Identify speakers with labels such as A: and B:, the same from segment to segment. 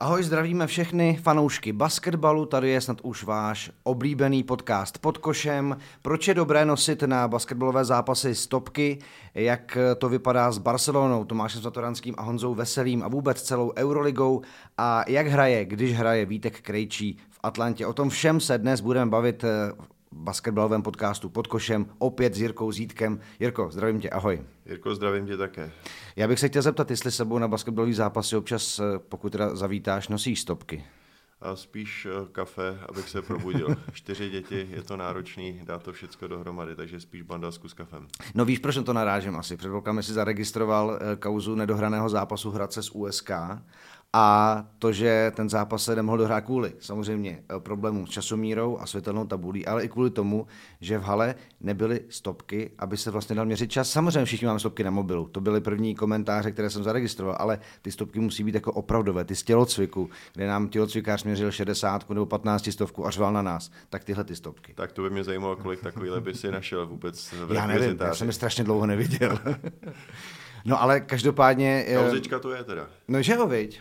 A: Ahoj, zdravíme všechny fanoušky basketbalu, tady je snad už váš oblíbený podcast pod košem. Proč je dobré nosit na basketbalové zápasy stopky, jak to vypadá s Barcelonou, Tomášem Zatoranským a Honzou Veselým a vůbec celou Euroligou a jak hraje, když hraje Vítek Krejčí v Atlantě. O tom všem se dnes budeme bavit basketbalovém podcastu pod košem, opět s Jirkou Zítkem. Jirko, zdravím tě, ahoj.
B: Jirko, zdravím tě také.
A: Já bych se chtěl zeptat, jestli sebou na basketbalový zápasy občas, eh, pokud teda zavítáš, nosíš stopky?
B: A spíš eh, kafe, abych se probudil. Čtyři děti, je to náročný, dá to všechno dohromady, takže spíš bandasku s kafem.
A: No víš, proč to narážím asi? Před si zaregistroval eh, kauzu nedohraného zápasu Hradce z USK a to, že ten zápas se nemohl dohrát kvůli samozřejmě eh, problémům s časomírou a světelnou tabulí, ale i kvůli tomu, že v hale nebyly stopky, aby se vlastně dal měřit čas. Samozřejmě všichni máme stopky na mobilu, to byly první komentáře, které jsem zaregistroval, ale ty stopky musí být jako opravdové, ty z tělocviku, kde nám tělocvikář měřil 60 nebo 15 stovku a řval na nás, tak tyhle ty stopky.
B: Tak to by mě zajímalo, kolik takovýhle by si našel vůbec v
A: Já nevím, já jsem je strašně dlouho neviděl. No ale každopádně...
B: Kauzička to je teda.
A: No že ho, viď?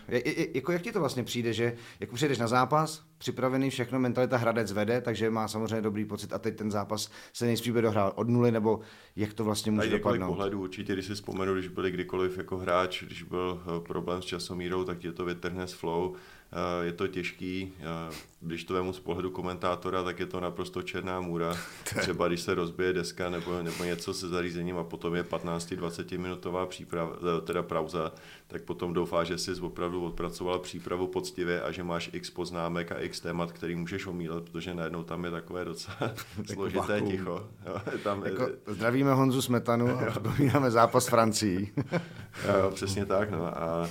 A: Jako jak ti to vlastně přijde, že jako přijdeš na zápas, připravený všechno, mentalita Hradec vede, takže má samozřejmě dobrý pocit a teď ten zápas se nejspíš dohrál od nuly, nebo jak to vlastně může Tady dopadnout?
B: pohledů určitě, když si vzpomenu, když byli kdykoliv jako hráč, když byl eh, problém s časomírou, tak tě to vytrhne z flow Eh, je to těžký, eh, když to vemu z pohledu komentátora, tak je to naprosto černá můra. Třeba když se rozbije deska nebo, nebo něco se zařízením a potom je 15-20 minutová příprava, eh, teda pauza, tak potom doufá, že jsi opravdu odpracoval přípravu poctivě a že máš x poznámek a x témat, který můžeš omílet, protože najednou tam je takové docela složité ticho.
A: Jo, tam jako, je... Zdravíme Honzu Smetanu a připomínáme zápas Francii.
B: jo, přesně tak. No. A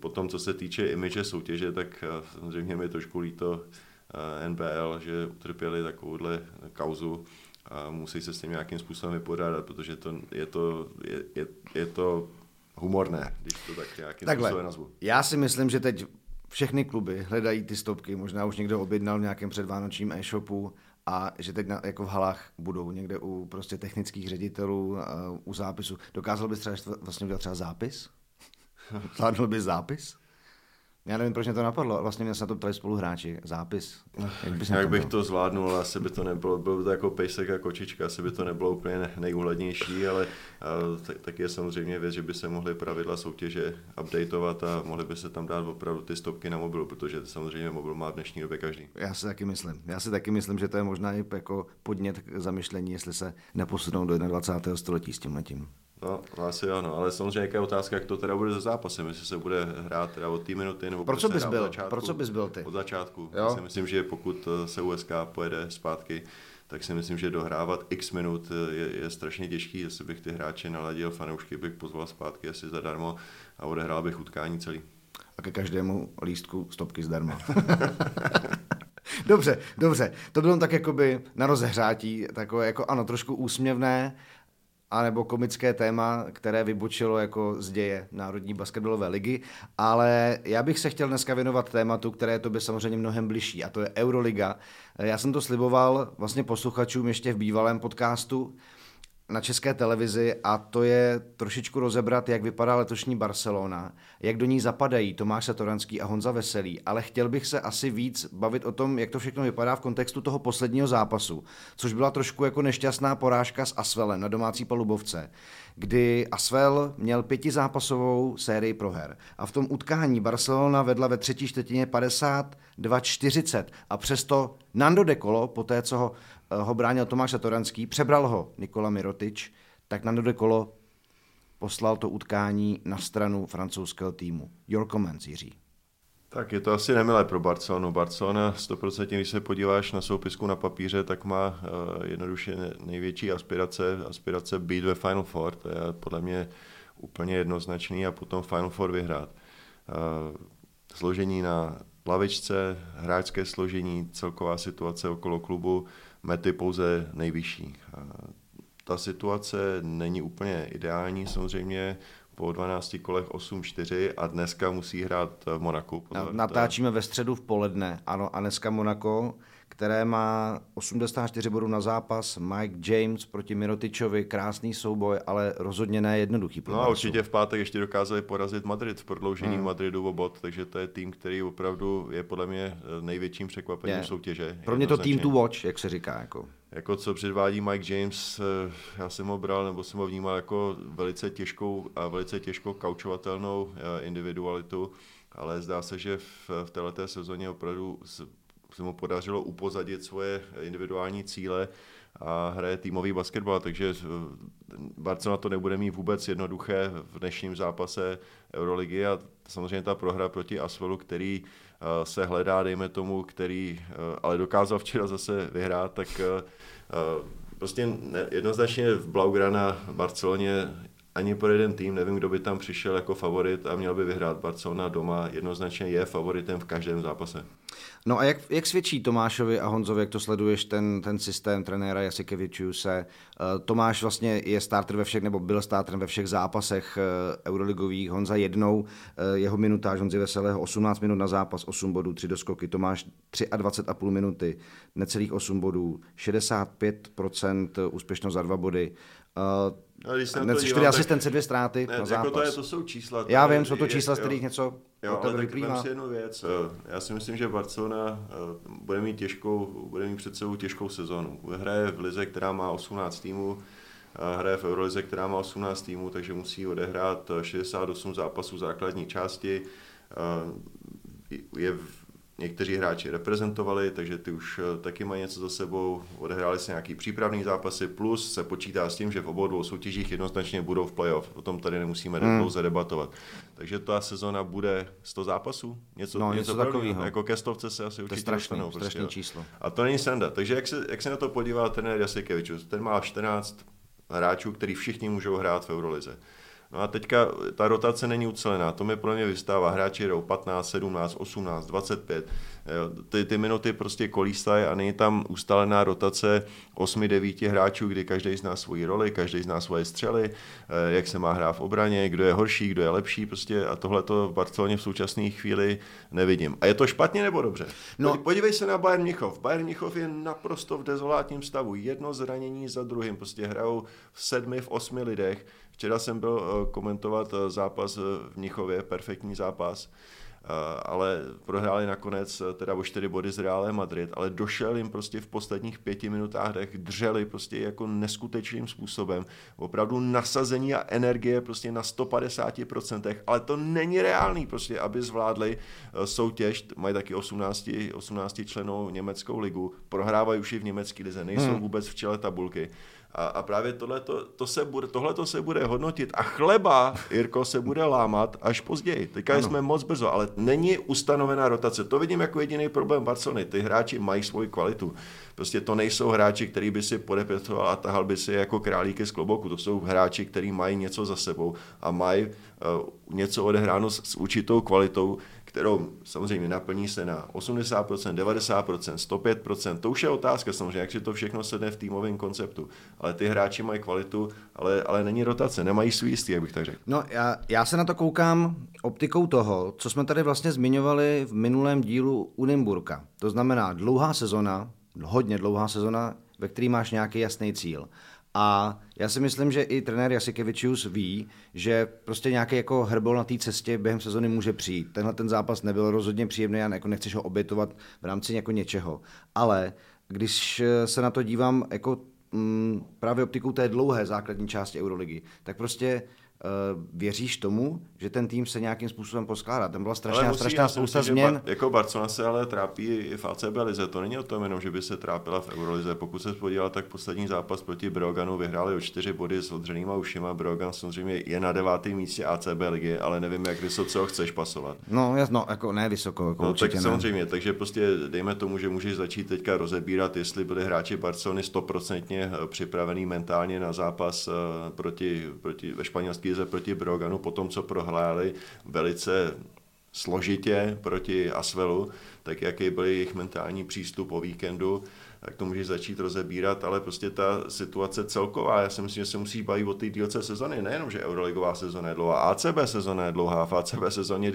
B: potom, co se týče image soutěže, tak tak samozřejmě mi trošku líto eh, NBL, že utrpěli takovouhle kauzu a musí se s tím nějakým způsobem vypořádat, protože to, je, to, je, je, je to humorné, když to tak nějakým Takhle, způsobem nazvu.
A: Já si myslím, že teď všechny kluby hledají ty stopky, možná už někdo objednal v nějakém předvánočním e-shopu a že teď na, jako v halách budou někde u prostě technických ředitelů, u zápisu. Dokázal bys třeba vlastně udělat třeba zápis? Zvládnul bys zápis? Já nevím, proč mě to napadlo. Vlastně mě se na to ptali spoluhráči. Zápis.
B: Jak, bys Jak bych to zvládnul, asi by to nebylo, bylo by to jako pejsek a kočička, asi by to nebylo úplně nejúhlednější, ale tak, tak je samozřejmě věc, že by se mohly pravidla soutěže updateovat a mohly by se tam dát opravdu ty stopky na mobilu, protože samozřejmě mobil má v dnešní době každý.
A: Já si taky myslím. Já si taky myslím, že to je možná i jako podnět k zamyšlení, jestli se neposunou do 21. století s tím letím.
B: No, asi ano, ale samozřejmě jaká je otázka, jak to teda bude za zápasem, jestli se bude hrát teda od té minuty, nebo
A: Pro co bys byl? Pro co bys byl ty?
B: Od začátku. Jo? Já si myslím, že pokud eh, se USK pojede zpátky, tak si myslím, že dohrávat x minut eh, je, je strašně těžký, jestli bych ty hráče naladil, fanoušky bych pozval zpátky asi zadarmo a odehrál bych utkání celý.
A: A ke každému lístku stopky zdarma. dobře, dobře. To bylo tak jakoby na rozehřátí, takové jako ano, trošku úsměvné, anebo komické téma, které vybočilo jako z děje Národní basketbalové ligy, ale já bych se chtěl dneska věnovat tématu, které je to by samozřejmě mnohem bližší, a to je Euroliga. Já jsem to sliboval vlastně posluchačům ještě v bývalém podcastu, na české televizi a to je trošičku rozebrat, jak vypadá letošní Barcelona, jak do ní zapadají Tomáš Satoranský a Honza Veselý, ale chtěl bych se asi víc bavit o tom, jak to všechno vypadá v kontextu toho posledního zápasu, což byla trošku jako nešťastná porážka s Asvelem na domácí palubovce, kdy Asvel měl pětizápasovou sérii proher. A v tom utkání Barcelona vedla ve třetí čtvrtině 52-40 a přesto Nando De Colo, po té, co ho ho bránil Tomáš Satoranský, přebral ho Nikola Mirotič, tak na de kolo poslal to utkání na stranu francouzského týmu. Your comments, Jiří.
B: Tak je to asi nemilé pro Barcelonu. Barcelona 100%, když se podíváš na soupisku na papíře, tak má uh, jednoduše největší aspirace, aspirace být ve Final Four. To je podle mě úplně jednoznačný a potom Final Four vyhrát. Uh, složení na lavičce, hráčské složení, celková situace okolo klubu, mety pouze nejvyšší. Ta situace není úplně ideální samozřejmě, po 12 kolech 8-4 a dneska musí hrát v Monaku.
A: Natáčíme ve středu v poledne, ano, a dneska Monako které má 84 bodů na zápas, Mike James proti Mirotičovi, krásný souboj, ale rozhodně ne jednoduchý.
B: No a určitě v pátek ještě dokázali porazit Madrid v prodloužení hmm. Madridu o bod, takže to je tým, který opravdu je podle mě největším překvapením je. soutěže.
A: Pro mě to tým to watch, jak se říká. Jako.
B: jako co předvádí Mike James, eh, já jsem ho bral, nebo jsem ho vnímal jako velice těžkou a velice těžkou kaučovatelnou eh, individualitu, ale zdá se, že v, v této sezóně opravdu se mu podařilo upozadit svoje individuální cíle a hraje týmový basketbal, takže Barcelona to nebude mít vůbec jednoduché v dnešním zápase Euroligy a samozřejmě ta prohra proti Asvelu, který eh, se hledá, dejme tomu, který eh, ale dokázal včera zase vyhrát, tak eh, prostě jednoznačně v Blaugrana Barceloně ani pro jeden tým, nevím, kdo by tam přišel jako favorit a měl by vyhrát Barcelona doma, jednoznačně je favoritem v každém zápase.
A: No a jak, jak svědčí Tomášovi a Honzovi, jak to sleduješ, ten, ten systém trenéra Jasikevičiuse? Eh, Tomáš vlastně je starter ve všech, nebo byl starterem ve všech zápasech eh, euroligových. Honza jednou, eh, jeho minutáž Honzi Veselého 18 minut na zápas, 8 bodů, 3 doskoky. Tomáš 23,5 minuty, necelých 8 bodů, 65% úspěšnost za 2 body.
B: Když
A: se čtyři asistence, dvě ztráty
B: ne,
A: na zápas.
B: Jako to, je, to jsou čísla.
A: To Já vím, jsou to čísla, z kterých něco
B: jo, ale tak si jednu věc. Eh, já si myslím, že Barcelona eh, bude mít, těžkou, bude mít před sebou těžkou sezónu. Hraje v lize, která má 18 týmů, hraje v Eurolize, která má 18 týmů, takže musí odehrát 68 zápasů základní části. Eh, je někteří hráči reprezentovali, takže ty už eh, taky mají něco za sebou, odehráli se nějaký přípravný zápasy, plus se počítá s tím, že v obou dvou soutěžích jednoznačně budou v playoff. O tom tady nemusíme hmm. dlouze debatovat. Takže ta sezona bude 100 zápasů?
A: Něco, no, něco, něco takového.
B: Jako ke stovce se asi určitě
A: strašný, dostanou. Prostě, číslo.
B: A to není senda. Takže jak se, jak se na to podívá trenér Jasikevič? Ten má 14 hráčů, který všichni můžou hrát v Eurolize. No a teďka ta rotace není ucelená, to mi pro mě vystává. Hráči jdou 15, 17, 18, 25. Ty, ty minuty prostě kolístají a není tam ustalená rotace 8-9 hráčů, kdy každý zná svoji roli, každý zná svoje střely, eh, jak se má hrát v obraně, kdo je horší, kdo je lepší prostě a tohle to v Barceloně v současné chvíli nevidím. A je to špatně nebo dobře? No. Podívej se na Bayern Mnichov. Bayern Mnichov je naprosto v dezolátním stavu. Jedno zranění za druhým. Prostě hrajou v sedmi, v osmi lidech Včera jsem byl eh, komentovat eh, zápas eh, v Mnichově, perfektní zápas, ale prohráli nakonec teda o čtyři body z Reále Madrid, ale došel jim prostě v posledních pěti minutách, drželi prostě jako neskutečným způsobem, opravdu nasazení a energie prostě na 150%, ale to není reálný prostě, aby zvládli soutěž, mají taky 18, 18 členů německou ligu, prohrávají už i v německé lize, nejsou hmm. vůbec v čele tabulky a, a právě tohleto, to se bude, tohleto se bude hodnotit a chleba, Jirko, se bude lámat až později. Teďka ano. jsme moc brzo, ale není ustanovená rotace. To vidím jako jediný problém Barcelony. Ty hráči mají svoji kvalitu. Prostě to nejsou hráči, který by si podepisoval a tahal by si jako králíky z kloboku. To jsou hráči, kteří mají něco za sebou a mají uh, něco odehráno s, s určitou kvalitou, kterou samozřejmě naplní se na 80%, 90%, 105%. To už je otázka samozřejmě, jak si to všechno sedne v týmovém konceptu. Ale ty hráči mají kvalitu, ale, ale není rotace, nemají svůj jistý, jak bych tak řekl.
A: No já, já se na to koukám optikou toho, co jsme tady vlastně zmiňovali v minulém dílu Unimburka. To znamená dlouhá sezona, hodně dlouhá sezona, ve který máš nějaký jasný cíl. A já si myslím, že i trenér Jasikevičius ví, že prostě nějaký jako hrbol na té cestě během sezony může přijít. Tenhle ten zápas nebyl rozhodně příjemný a jako nechceš ho obětovat v rámci jako něčeho. Ale když se na to dívám jako mm, právě optikou té dlouhé základní části Euroligy, tak prostě věříš tomu, že ten tým se nějakým způsobem poskládá? Tam byla strašná, musí, strašná spousta změn. Ba-
B: jako Barcelona se ale trápí i v ACB lize. To není o tom jenom, že by se trápila v Eurolize. Pokud se podíval, tak poslední zápas proti Broganu vyhráli o čtyři body s odřenýma ušima. Brogan samozřejmě je na devátém místě ACB ligy, ale nevím, jak vysoce ho chceš pasovat.
A: No, jasno, jako ne vysoko. Jako
B: no, tak ne. samozřejmě, takže prostě dejme tomu, že můžeš začít teďka rozebírat, jestli byli hráči Barcelony stoprocentně eh, připravený mentálně na zápas eh, proti, proti ve španělské vítěze proti Broganu po tom, co prohráli velice složitě proti Asvelu, tak jaký byl jejich mentální přístup o víkendu. Tak to můžeš začít rozebírat, ale prostě ta situace celková, já si myslím, že se musí bavit o té dílce sezony, nejenom, že Euroligová sezona je dlouhá, ACB sezona je dlouhá, v ACB sezóně,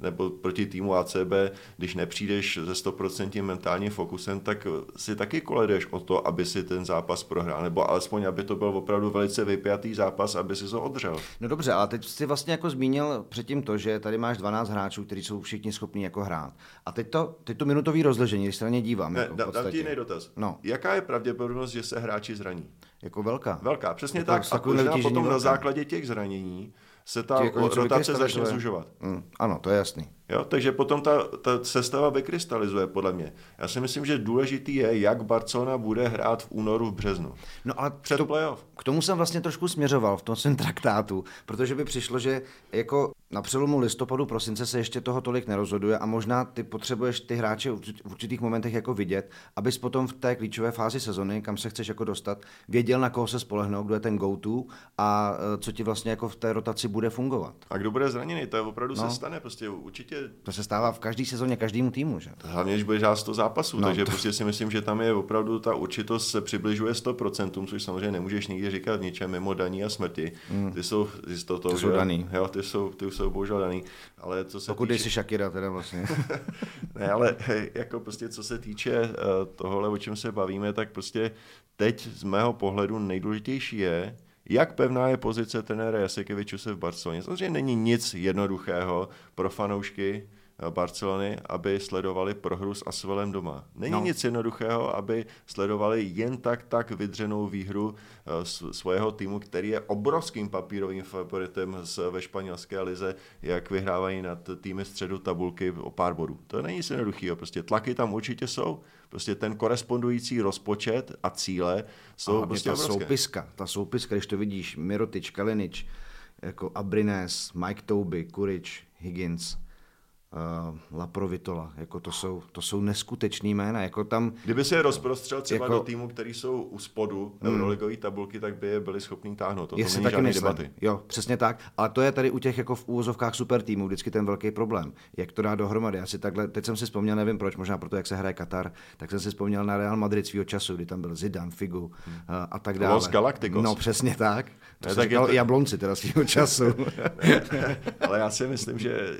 B: nebo proti týmu ACB, když nepřijdeš ze 100% mentálním fokusem, tak si taky koledeš o to, aby si ten zápas prohrál, nebo alespoň, aby to byl opravdu velice vypjatý zápas, aby si to odřel.
A: No dobře, ale teď jsi vlastně jako zmínil předtím to, že tady máš 12 hráčů, kteří jsou všichni schopni jako hrát. A teď to, teď to minutový rozležení, když se na ně dívám.
B: Ne, jako dám ti jiný dotaz. No. Jaká je pravděpodobnost, že se hráči zraní?
A: Jako velká.
B: Velká, přesně jako tak. A potom velká. na základě těch zranění se ta jako rotace začne zužovat.
A: Mm, ano, to je jasný.
B: Jo, takže potom ta, ta sestava vykrystalizuje, podle mě. Já si myslím, že důležitý je, jak Barcelona bude hrát v únoru, v březnu.
A: No ale před to, playoff. K tomu jsem vlastně trošku směřoval v tom svém traktátu, protože by přišlo, že jako na přelomu listopadu, prosince se ještě toho tolik nerozhoduje a možná ty potřebuješ ty hráče v určitých momentech jako vidět, abys potom v té klíčové fázi sezony, kam se chceš jako dostat, věděl, na koho se spolehnout, kdo je ten go-to a e, co ti vlastně jako v té rotaci bude fungovat.
B: A kdo bude zraněný, to je opravdu no. se stane, prostě určitě
A: to se stává v každé sezóně každému týmu, že?
B: Hlavně, když budeš hrát 100 zápasů, no, takže to... prostě si myslím, že tam je opravdu ta určitost se přibližuje 100%, což samozřejmě nemůžeš nikdy říkat ničem mimo daní a smrti. Mm. Ty jsou, to, to,
A: ty jsou daný.
B: Jo, ty jsou, ty jsou bohužel daný. Ale co se
A: Pokud týče... jsi Shakira teda vlastně.
B: ne, ale jako prostě co se týče uh, tohohle, o čem se bavíme, tak prostě teď z mého pohledu nejdůležitější je, jak pevná je pozice trenéra Jasikevičuse v Barceloně? Samozřejmě není nic jednoduchého pro fanoušky eh, Barcelony, aby sledovali prohru s Asvelem doma. Není no. nic jednoduchého, aby sledovali jen tak tak vydřenou výhru eh, svého týmu, který je obrovským papírovým favoritem ve španělské lize, jak vyhrávají nad týmy středu tabulky o pár bodů. To není nic jednoduchého, prostě tlaky tam určitě jsou, prostě ten korespondující rozpočet a cíle jsou
A: a
B: prostě
A: ta soupiska, ta soupiska, když to vidíš, Mirotič, Kalinič, jako Abrines, Mike Toby, Kurič, Higgins, uh, Laprovitola, jako to jsou, to jsou neskutečný jména, jako tam...
B: Kdyby se je rozprostřel třeba jako, do týmu, který jsou u spodu hmm. euroligové tabulky, tak by je byli schopni táhnout, to, to není taky žádný debaty.
A: Jo, přesně tak, ale to je tady u těch jako v úvozovkách super týmů vždycky ten velký problém, jak to dá dohromady. Já si takhle, teď jsem si vzpomněl, nevím proč, možná proto, jak se hraje Katar, tak jsem si vzpomněl na Real Madrid svého času, kdy tam byl Zidane, Figu hmm. uh, a tak dále.
B: Los Galacticos.
A: No přesně tak. To ne, tak je to... Jablonci teda svého času.
B: ale já si myslím, že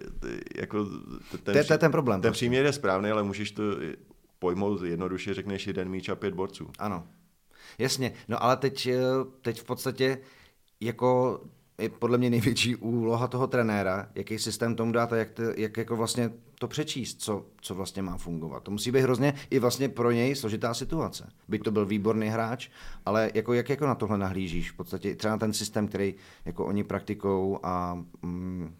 B: jako
A: ten, to, je, to je ten problém.
B: Ten prostě. příměr je správný, ale můžeš to pojmout jednoduše, řekneš jeden míč a pět borců.
A: Ano. Jasně, no ale teď, eh, teď v podstatě jako je podle mě největší úloha toho trenéra, jaký systém tomu dát a jak, to, jak jako vlastně to přečíst, co, co vlastně má fungovat. To musí být hrozně i vlastně pro něj složitá situace. Byť to byl výborný hráč, ale jako, jak jako na tohle nahlížíš? V podstatě třeba na ten systém, který jako oni praktikou a mm,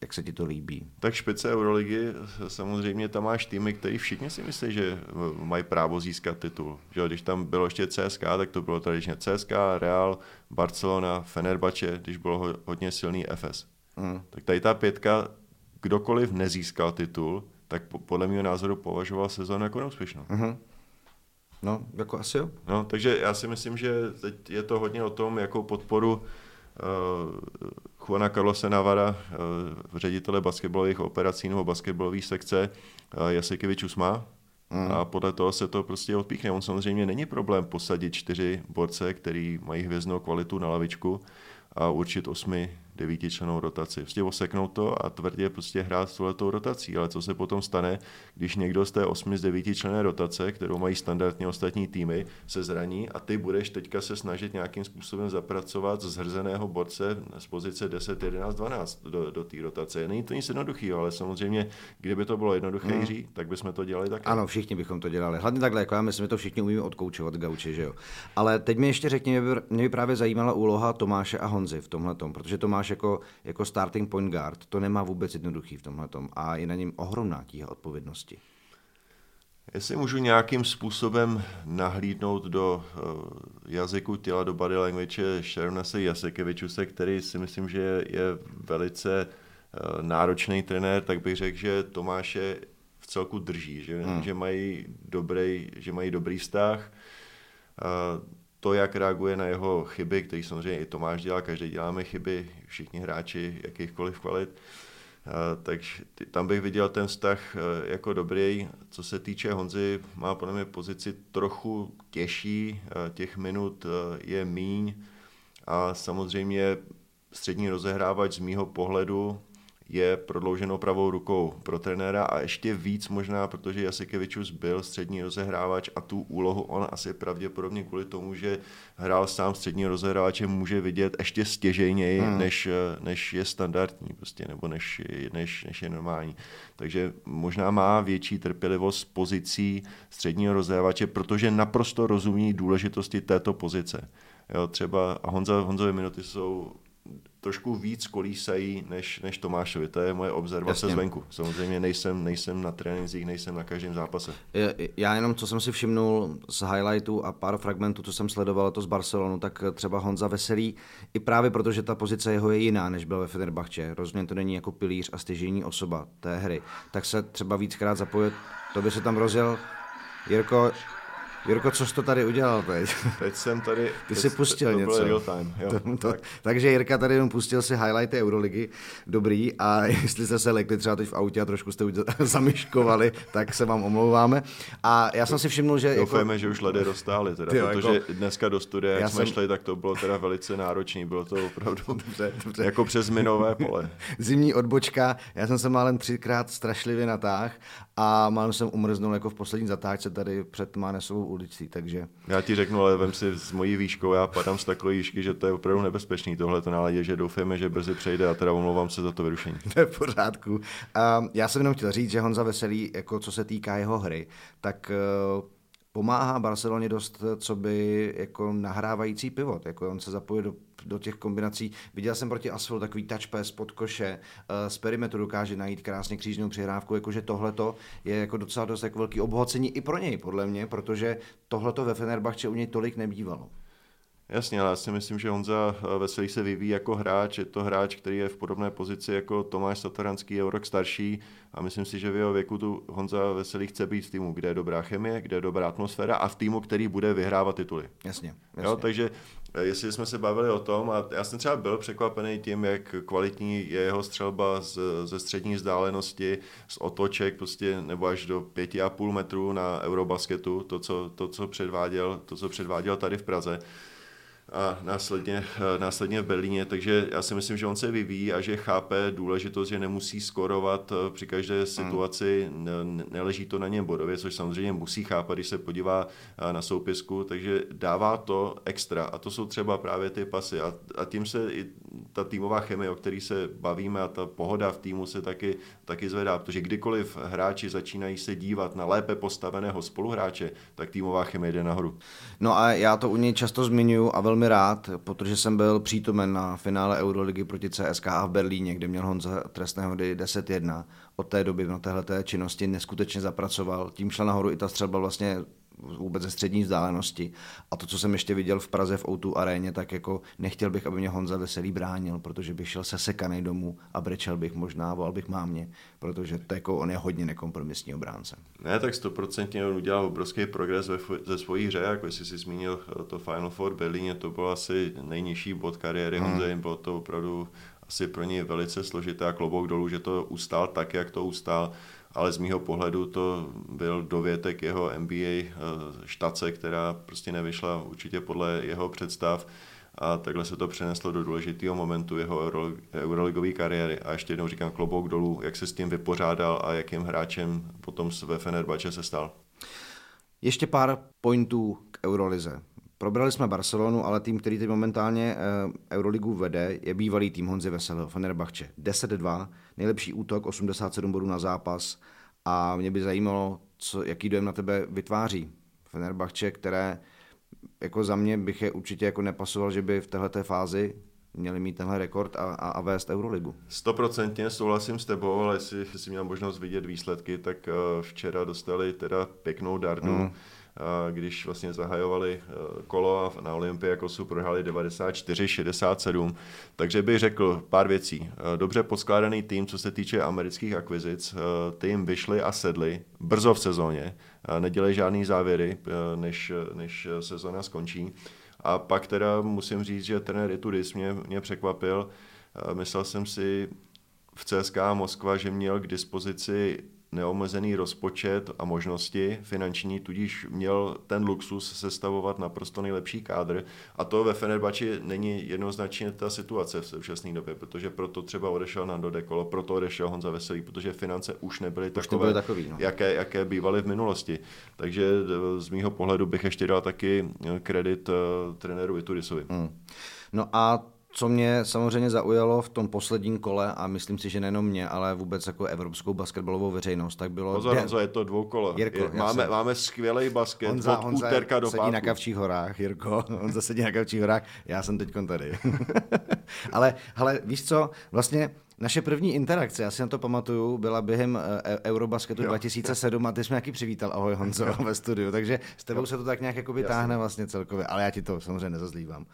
A: jak se ti to líbí?
B: Tak špice Euroligy, samozřejmě tam máš týmy, který všichni si myslí, že mají právo získat titul. Že když tam bylo ještě CSK, tak to bylo tradičně CSK, Real, Barcelona, Fenerbahce, když bylo hodně silný FS. Mm. Tak tady ta pětka, kdokoliv nezískal titul, tak podle mého názoru považoval sezónu jako neúspěšnou. Mm-hmm.
A: No, jako asi jo.
B: No, takže já si myslím, že teď je to hodně o tom, jakou podporu uh, Juana Carlose Navara, eh, ředitele basketbalových operací nebo basketbalové sekce, eh, Jasikevičus má. Mm. A podle toho se to prostě odpíchne. On samozřejmě není problém posadit čtyři borce, který mají hvězdnou kvalitu na lavičku a určit osmi devítičlenou rotaci. Prostě oseknout to a tvrdě prostě hrát s touhletou rotací. Ale co se potom stane, když někdo z té osmi z devítičlené rotace, kterou mají standardně ostatní týmy, se zraní a ty budeš teďka se snažit nějakým způsobem zapracovat z hrzeného borce z pozice 10, 11, 12 do, do té rotace. Není to nic jednoduchého, ale samozřejmě, kdyby to bylo jednoduché, hmm. Jiří, tak bychom to dělali taky.
A: Ano, všichni bychom to dělali. Hlavně takhle, jako já myslím, že to všichni umíme odkoučovat gauči, že jo. Ale teď mi ještě řekni, mě by, mě by právě zajímala úloha Tomáše a Honzy v tomhle tom, protože Tomáš máš jako, jako starting point guard, to nemá vůbec jednoduchý v tomhle a je na něm ohromná tíha odpovědnosti.
B: Jestli můžu nějakým způsobem nahlídnout do uh, jazyku těla, do body language Sharonase Jasekevičuse, který si myslím, že je, je velice uh, náročný trenér, tak bych řekl, že Tomáše v celku drží, že, hmm. že, mají, dobrý, že mají dobrý vztah. To, jak reaguje na jeho chyby, který samozřejmě i Tomáš dělá, každý děláme chyby, všichni hráči jakýchkoliv kvalit, takže tam bych viděl ten vztah jako dobrý. Co se týče Honzy, má podle mě pozici trochu těžší, těch minut je míň a samozřejmě střední rozehrávač z mýho pohledu je prodlouženou pravou rukou pro trenéra a ještě víc možná, protože Jasikevičus byl střední rozehrávač a tu úlohu on asi pravděpodobně kvůli tomu, že hrál sám střední rozehrávače, může vidět ještě stěžejněji, hmm. než, než je standardní, prostě, nebo než, než, než je normální. Takže možná má větší trpělivost pozicí středního rozehrávače, protože naprosto rozumí důležitosti této pozice. Jo, třeba a Honza, Honzové minuty jsou trošku víc kolísají než, než Tomášovi. To je moje observace Jasně. zvenku. Samozřejmě nejsem, nejsem na trénincích, nejsem na každém zápase.
A: Já jenom, co jsem si všimnul z highlightu a pár fragmentů, co jsem sledoval to z Barcelonu, tak třeba Honza Veselý, i právě protože ta pozice jeho je jiná, než byl ve Fenerbahče. Rozhodně to není jako pilíř a stěžení osoba té hry. Tak se třeba víckrát zapojit, to by se tam rozjel Jirko, Jirko, co jsi to tady udělal teď?
B: Teď jsem tady...
A: Ty jsi pustil to něco.
B: Real time, jo, to,
A: to, tak. Takže Jirka tady jenom pustil si highlighty Euroligy, dobrý, a jestli jste se lekli třeba teď v autě a trošku jste zamiškovali, tak se vám omlouváme. A já jsem si všimnul, že...
B: Doufejme, jako... že už ledy roztály, teda, Tyjo, protože jako... dneska do studia, jak jsme jsem... šli, tak to bylo teda velice náročné, bylo to opravdu dobře, dobře. jako přes minové pole.
A: Zimní odbočka, já jsem se málem třikrát strašlivě natáh a málem jsem umrznul jako v poslední zatáčce tady před Mánesovou ulicí, takže...
B: Já ti řeknu, ale vem si s mojí výškou, já padám z takové výšky, že to je opravdu nebezpečný tohle to náladě, že doufáme, že brzy přejde a teda omlouvám se za to vyrušení.
A: To je v pořádku. Um, já jsem jenom chtěl říct, že Honza Veselý, jako co se týká jeho hry, tak uh, pomáhá Barceloně dost, co by jako nahrávající pivot. Jako on se zapojil do, do těch kombinací. Viděl jsem proti Asfalt takový touch pass pod koše, uh, z perimetru dokáže najít krásně křížnou přihrávku, jakože tohleto je jako docela dost jako velký obohacení i pro něj, podle mě, protože tohleto ve Fenerbahce u něj tolik nebývalo.
B: Jasně, ale já si myslím, že Honza Veselý se vyvíjí jako hráč. Je to hráč, který je v podobné pozici jako Tomáš Satoranský, je o rok starší a myslím si, že v jeho věku tu Honza Veselý chce být v týmu, kde je dobrá chemie, kde je dobrá atmosféra a v týmu, který bude vyhrávat tituly.
A: Jasně. jasně.
B: Jo, takže eh, jestli jsme se bavili o tom, a já jsem třeba byl překvapený tím, jak kvalitní je jeho střelba z, ze střední vzdálenosti, z otoček, prostě, nebo až do pěti a půl metrů na Eurobasketu, to co, to, co předváděl, to, co předváděl tady v Praze a následně, následně v Berlíně, takže já si myslím, že on se vyvíjí a že chápe důležitost, že nemusí skorovat eh, při každé hmm. situaci, ne, neleží to na něm bodově, což samozřejmě musí chápat, když se podívá eh, na soupisku, takže dává to extra a to jsou třeba právě ty pasy a, a tím se i ta týmová chemie, o který se bavíme a ta pohoda v týmu se taky, taky zvedá, protože kdykoliv hráči začínají se dívat na lépe postaveného spoluhráče, tak týmová chemie jde nahoru.
A: No a já to u něj často zmiňuji a velmi rád, protože jsem byl přítomen na finále Euroligy proti CSKA v Berlíně, kde měl Honza trestné hody 10-1. Od té doby na téhle činnosti neskutečně zapracoval. Tím šla nahoru i ta střelba vlastně vůbec ze střední vzdálenosti. A to, co jsem ještě viděl v Praze v O2 aréně, tak jako nechtěl bych, aby mě Honza Veselý bránil, protože bych šel sesekaný domů a brečel bych možná, volal bych mámě, protože to jako on je hodně nekompromisní obránce.
B: Ne, tak stoprocentně on udělal obrovský progres ve, ze svojí hře, jako jestli si zmínil eh, to Final Four Berlíně, to byl asi nejnižší bod kariéry hmm. Honzy, bylo to opravdu asi pro něj velice složité a klobouk dolů, že to ustál tak, jak to ustál ale z mýho pohledu to byl dovětek jeho NBA eh, štace, která prostě nevyšla určitě podle jeho představ a takhle se to přeneslo do důležitého momentu jeho euroligové kariéry. A ještě jednou říkám klobouk dolů, jak se s tím vypořádal a jakým hráčem potom ve Fenerbahce se stal.
A: Ještě pár pointů k Eurolize. Probrali jsme Barcelonu, ale tým, který teď momentálně eh, Euroligu vede, je bývalý tým Honzy Veselého, Fenerbahce. 10-2, nejlepší útok, 87 bodů na zápas a mě by zajímalo, co, jaký dojem na tebe vytváří Fenerbahce, které jako za mě bych je určitě jako nepasoval, že by v této fázi měli mít tenhle rekord a, a, a vést Euroligu.
B: Stoprocentně souhlasím s tebou, ale jestli jsi měl možnost vidět výsledky, tak uh, včera dostali teda pěknou dardu. Mm když vlastně zahajovali eh, kolo a na Olympiakosu prohráli 94-67. Takže bych řekl pár věcí. Eh, dobře poskládaný tým, co se týče amerických akvizic. Eh, tým vyšli a sedli brzo v sezóně. Nedělají žádný závěry, než, než sezóna skončí. A pak teda musím říct, že trenér Itudis mě, mě překvapil. Myslel jsem si, v CSKA Moskva, že měl k dispozici neomezený rozpočet a možnosti finanční, tudíž měl ten luxus sestavovat naprosto nejlepší kádr a to ve Fenerbahči není jednoznačně ta situace v současné době, protože proto třeba odešel na Dekolo, proto odešel Honza Veselý, protože finance už nebyly
A: už
B: takové,
A: nebyly takový, no.
B: jaké, jaké bývaly v minulosti. Takže z mýho pohledu bych ještě dal taky kredit uh, trenéru Iturisovi. Hmm.
A: No a co mě samozřejmě zaujalo v tom posledním kole, a myslím si, že nejenom mě, ale vůbec jako evropskou basketbalovou veřejnost, tak bylo...
B: Pozor. Honzo, je to dvoukolo. Jirko, je, máme, jsem... máme skvělý basket Honza, od Honza úterka do
A: sedí pátku. na Kavčích horách, Jirko. On sedí na Kavčích horách, já jsem teď tady. ale, ale víš co, vlastně naše první interakce, já si na to pamatuju, byla během e- Eurobasketu jo. 2007 a ty jsme jaký přivítal, ahoj Honzo, ve studiu, takže s tebou jo. se to tak nějak jakoby táhne vlastně celkově, ale já ti to samozřejmě nezazlívám.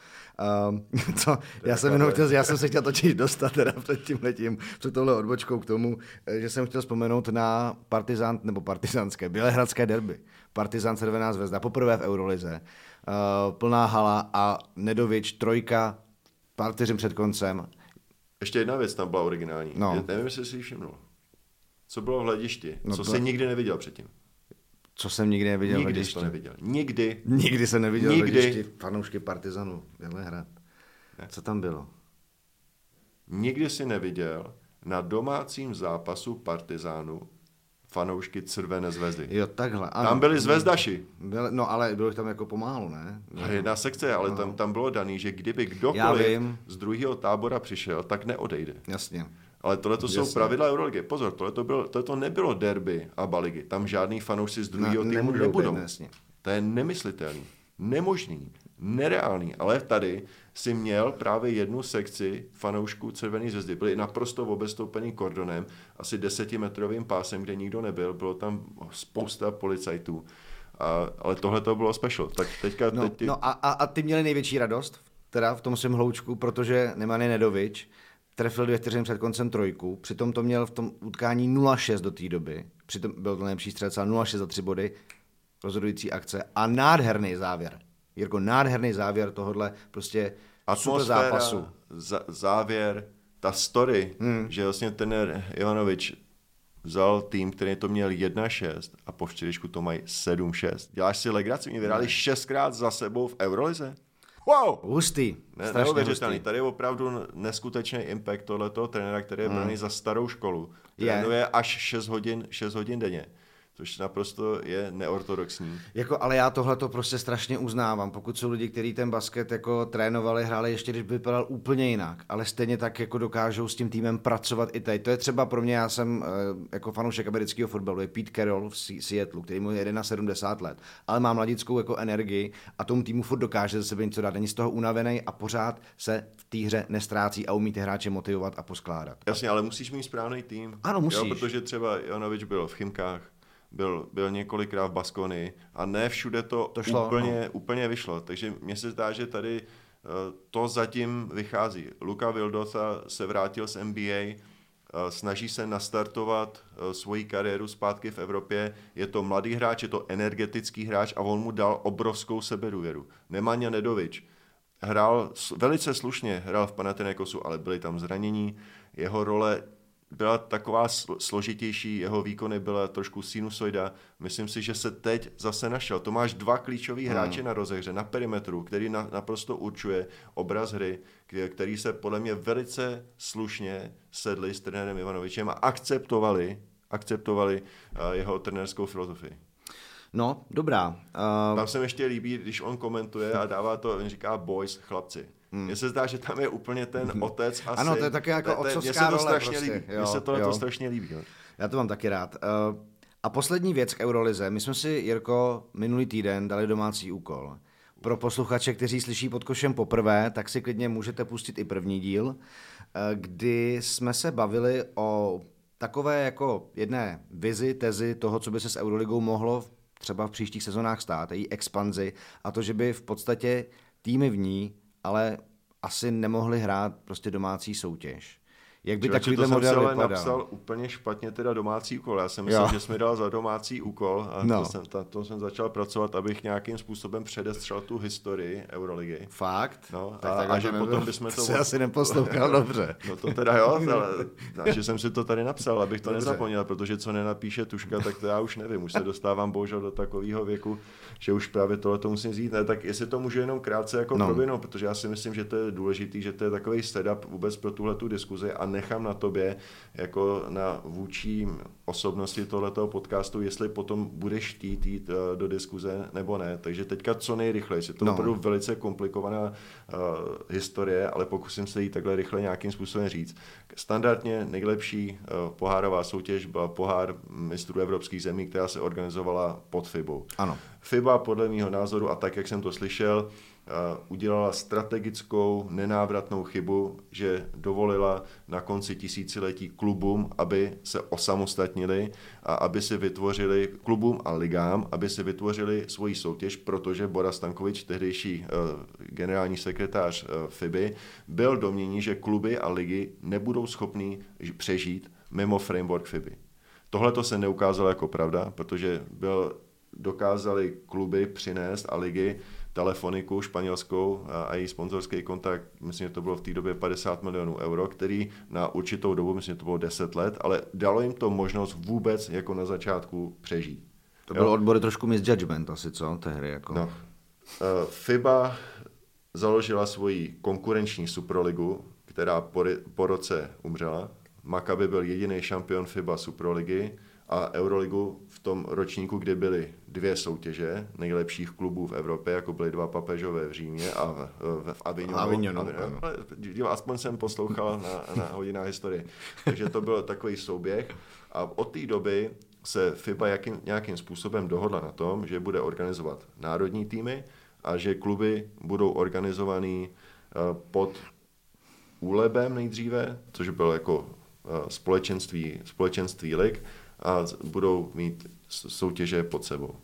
A: Um, co, já jsem jenom chtěl, já jsem se chtěl točit dostat teda před tím letím, před tohle odbočkou k tomu, eh, že jsem chtěl vzpomenout na partizán, nebo partizánské, bělehradské derby. Partizán Červená zvezda, poprvé v Eurolize, uh, plná hala a Nedovič, trojka, partiřem před koncem
B: ještě jedna věc tam byla originální. No. Nevím, jestli jsi ji všimnul. Co bylo v hledišti? No co to... jsi nikdy neviděl předtím?
A: Co jsem nikdy neviděl
B: Nikdy jsi to neviděl. Nikdy.
A: Nikdy jsem neviděl nikdy. hledišti fanoušky Partizanu. hrát. Ne. Co tam bylo?
B: Nikdy jsi neviděl na domácím zápasu Partizánu fanoušky Červené zvezdy.
A: Jo, takhle. Ano.
B: Tam byli zvezdaši.
A: Byl, no ale bylo tam jako pomálu, ne?
B: A jedna sekce, ale no. tam, tam bylo daný, že kdyby kdokoliv z druhého tábora přišel, tak neodejde.
A: Jasně.
B: Ale tohle to jsou pravidla Euroligy. Pozor, tohle to, nebylo derby a baligy. Tam žádný fanoušci z druhého týmu nebudou. To je nemyslitelný, nemožný, nereálný. Ale tady si měl právě jednu sekci fanoušků Červené zvezdy. Byli naprosto obestoupený kordonem, asi desetimetrovým pásem, kde nikdo nebyl. Bylo tam spousta policajtů. A, ale tohle to bylo special. Tak teďka...
A: No,
B: teď...
A: no a, a, a ty měli největší radost teda v tom svém hloučku, protože Nemany Nedovič trefil dvě vteřiny před koncem trojku, přitom to měl v tom utkání 0-6 do té doby, přitom byl to nejlepší střelec, 0-6 za tři body, rozhodující akce a nádherný závěr. Jirko, nádherný závěr tohohle prostě Atmosféra, super zápasu.
B: Z- závěr, ta story, hmm. že vlastně ten Ivanovič vzal tým, který to měl 1-6 a po čtyřičku to mají 7-6. Děláš si legraci? Mě vyhráli šestkrát za sebou v Eurolize? Wow!
A: Hustý.
B: Ne, neuvěřitelný. Tady je opravdu neskutečný impact tohoto trenéra, který je hmm. za starou školu. Trénuje je. až 6 hodin, 6 hodin denně což naprosto je neortodoxní.
A: Jako, ale já tohle to prostě strašně uznávám. Pokud jsou lidi, kteří ten basket jako trénovali, hráli ještě, když by vypadal úplně jinak, ale stejně tak jako dokážou s tím týmem pracovat i teď. To je třeba pro mě, já jsem eh, jako fanoušek amerického fotbalu, je Pete Carroll v Seattle, který mu je 71 let, ale má mladickou jako energii a tomu týmu furt dokáže ze sebe něco dát. Není z toho unavený a pořád se v té hře nestrácí a umí ty hráče motivovat a poskládat.
B: Jasně, ale musíš mít správný tým.
A: Ano, musíš. Jo,
B: protože třeba Janovič byl v Chymkách, byl, byl několikrát v Baskony a ne všude to, to šlo, úplně, no. úplně vyšlo. Takže mně se zdá, že tady uh, to zatím vychází. Luka Vildotha se vrátil z NBA, eh, snaží se nastartovat uh, svoji kariéru zpátky v Evropě. Je to mladý hráč, je to energetický hráč a on mu dal obrovskou sebedůvěru. Nemanja Nedovič hrál velice slušně, hrál v Panathinaikosu, ale byly tam zranění. Jeho role byla taková složitější, jeho výkony byla trošku sinusoida. Myslím si, že se teď zase našel. To máš dva klíčový hmm. hráče hmm. na rozehře, na perimetru, který na, naprosto určuje obraz hry, který se podle mě velice slušně sedli s trenérem Ivanovičem a akceptovali, akceptovali uh, jeho trenérskou filozofii.
A: No, dobrá.
B: Uh... Tam se mi ještě líbí, když on komentuje a dává to, on říká boys, chlapci. Hmm. Mně se zdá, že tam je úplně ten hmm. otec asi.
A: Ano, to je také jako otcovská
B: role.
A: Strašně
B: prostě. líbí. Mně se to, to strašně líbí. Jo.
A: Já to mám taky rád. Uh, a poslední věc k Eurolize. My jsme si, Jirko, minulý týden dali domácí úkol. Pro posluchače, kteří slyší pod košem poprvé, tak si klidně můžete pustit i první díl, eh, kdy jsme se bavili o takové jako jedné vizi, tezi toho, co by se s Euroligou mohlo třeba v příštích sezónách stát, její expanzi a to, že by v podstatě týmy v ní ale asi nemohli hrát prostě domácí soutěž. Jak by takovýhle
B: to
A: model
B: jsem
A: vypadal?
B: napsal úplně špatně teda domácí úkol. Já jsem myslel,
A: Jo.
B: že jsi mi dal za domácí úkol a
A: No.
B: to, jsem, ta, to jsem začal pracovat, abych nějakým způsobem předestřel tu historii Euroligy.
A: Fakt?
B: No,
A: tak
B: a-
A: takhle
B: a že
A: to
B: potom bychom to
A: to si
B: od-
A: asi neposlouchal dobře.
B: No to teda jo, ale že jsem si to tady napsal, abych to
A: Dobře.
B: nezapomněl, protože co nenapíše tuška, tak to já už nevím. Už se dostávám bohužel do takového věku, že už právě tohle to musím vzít. Ne, tak jestli to můžu jenom krátce jako
A: No.
B: no. proběhnout, protože já si myslím, že to je důležitý, že to je takový setup vůbec pro tuhle tu diskuzi a nechám na tobě jako na vůči osobnosti tohoto podcastu, jestli potom budeš chtít jít eh, do diskuze nebo ne. Takže teďka co nejrychleji. Je to
A: No.
B: opravdu velice komplikovaná uh, historie, ale pokusím se jí takhle rychle nějakým způsobem říct. Standardně nejlepší uh, pohárová soutěž byla pohár mistrů evropských zemí, která se organizovala pod FIBou.
A: Ano.
B: FIBA podle mého názoru a tak, jak jsem to slyšel, uh, udělala strategickou nenávratnou chybu, že dovolila na konci tisíciletí klubům, aby se osamostatnili a aby si vytvořili klubům a ligám, aby si vytvořili svoji soutěž, protože Boris Stankovič, tehdejší uh, generální sekretář uh, FIBY, byl domění, že kluby a ligy nebudou schopní přežít mimo framework FIBY. Tohle to se neukázalo jako pravda, protože byl, dokázali kluby přinést a ligy telefoniku španělskou a, její sponzorský kontakt, myslím, že to bylo v té době 50 milionů euro, který na určitou dobu, myslím, že to bylo 10 let, ale dalo jim to možnost vůbec jako na začátku přežít.
A: To byl odbory trošku misjudgment asi, co? Té hry jako.
B: No. Eh, FIBA založila svoji konkurenční superligu, která po, po roce umřela. Maccabi byl jediný šampion FIBA superligy a Euroligu v tom ročníku, kdy byly dvě soutěže nejlepších klubů v Evropě, jako byly dva papežové v Římě a v, v, v Avignonu.
A: Avignonu,
B: Avignon-
A: ano.
B: ale aspoň jsem poslouchal na, na hodinách historie. Takže to byl takový souběh a od té doby se FIBA jakým, nějakým způsobem dohodla na tom, že bude organizovat národní týmy a že kluby budou organizovaný eh, pod úlebem nejdříve, což bylo jako eh, společenství, společenství lig a budou mít soutěže pod sebou.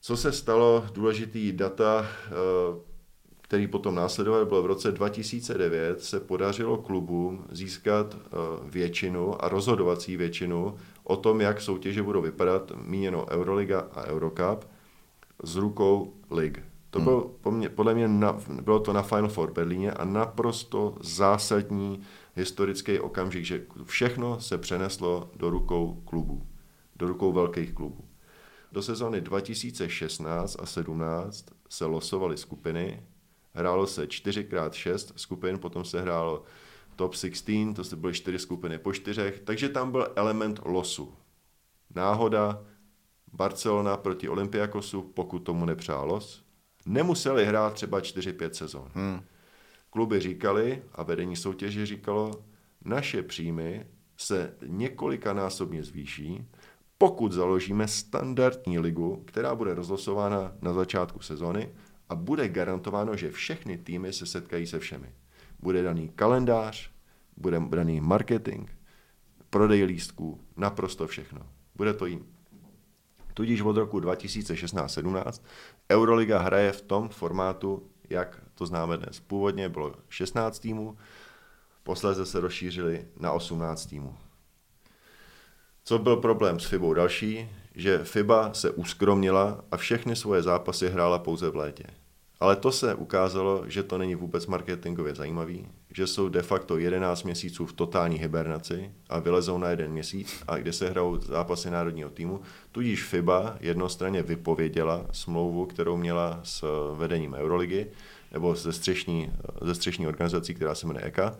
B: Co se stalo, důležitý data, eh, který potom následoval, bylo v roce 2009, se podařilo klubům získat eh, většinu a rozhodovací většinu o tom, jak soutěže budou vypadat, míněno Euroliga a Eurocup, z rukou lig. To bylo po mně, podle mě, na, bylo to na Final Four Berlíně a naprosto zásadní historický okamžik, že všechno se přeneslo do rukou klubů, do rukou velkých klubů. Do sezóny 2016 a 17 se losovaly skupiny, hrálo se 4x6 skupin, potom se hrálo top 16, to se byly čtyři skupiny po čtyřech, takže tam byl element losu. Náhoda, Barcelona proti Olympiakosu, pokud tomu nepřál los, nemuseli hrát třeba 4-5 sezon.
A: Hmm.
B: Kluby říkali a vedení soutěže říkalo, naše příjmy se několikanásobně zvýší, pokud založíme standardní ligu, která bude rozlosována na začátku sezony a bude garantováno, že všechny týmy se setkají se všemi. Bude daný kalendář, bude daný marketing, prodej lístků, naprosto všechno. Bude to jim. Tudíž od roku 2016-17 Euroliga hraje v tom formátu, jak to známe dnes. Původně bylo 16 týmů, posléze se rozšířili na 18 týmů. Co byl problém s FIBou další, že FIBA se uskromnila a všechny svoje zápasy hrála pouze v létě. Ale to se ukázalo, že to není vůbec marketingově zajímavý, že jsou de facto 11 měsíců v totální hibernaci a vylezou na jeden měsíc a kde se hrajou zápasy národního týmu. Tudíž FIBA jednostranně vypověděla smlouvu, kterou měla s vedením Euroligy, nebo ze střešní, ze střešní organizací, která se jmenuje EKA,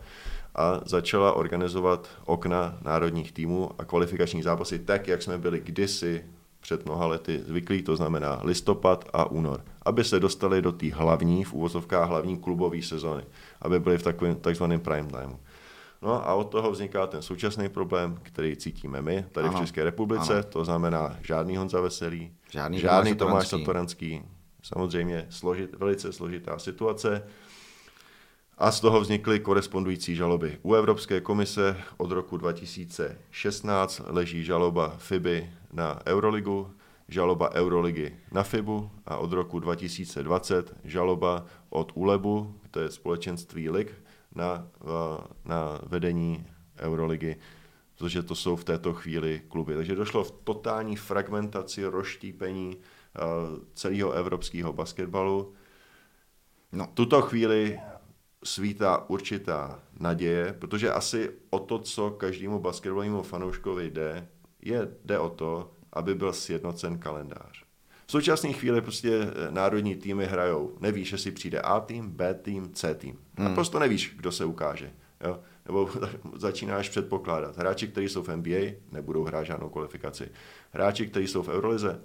B: a začala organizovat okna národních týmů a kvalifikační zápasy tak, jak jsme byli kdysi před mnoha lety zvyklí, to znamená listopad a únor, aby se dostali do té hlavní, v úvozovkách hlavní klubové sezony, aby byli v takovém takzvaném prime timeu. No a od toho vzniká ten současný problém, který cítíme my tady
A: Ano,
B: v České republice,
A: ano.
B: to znamená žádný Honza Veselý,
A: Žádný
B: žádný
A: Tomáš. Satoranský,
B: samozřejmě složit, velice složitá situace. A z toho vznikly korespondující žaloby. U Evropské komise od roku 2016 leží žaloba FIBY na Euroligu, žaloba Euroligy na FIBu a od roku 2020 žaloba od ULEBu, to je společenství lig, na, na vedení Euroligy, protože to jsou v této chvíli kluby. Takže došlo v totální fragmentaci, roštípení celého evropského basketbalu. No. Tuto chvíli svítá určitá naděje, protože asi o to, co každému basketbalovému fanouškovi jde, je, jde o to, aby byl sjednocen kalendář. V současné chvíli prostě eh, národní týmy hrajou. Nevíš, jestli přijde A tým, B tým, C tým. Hmm. A prostě nevíš, kdo se ukáže. Jo? Nebo začínáš předpokládat. Hráči, kteří jsou v NBA, nebudou hrát žádnou kvalifikaci. Hráči, kteří jsou v Eurolize,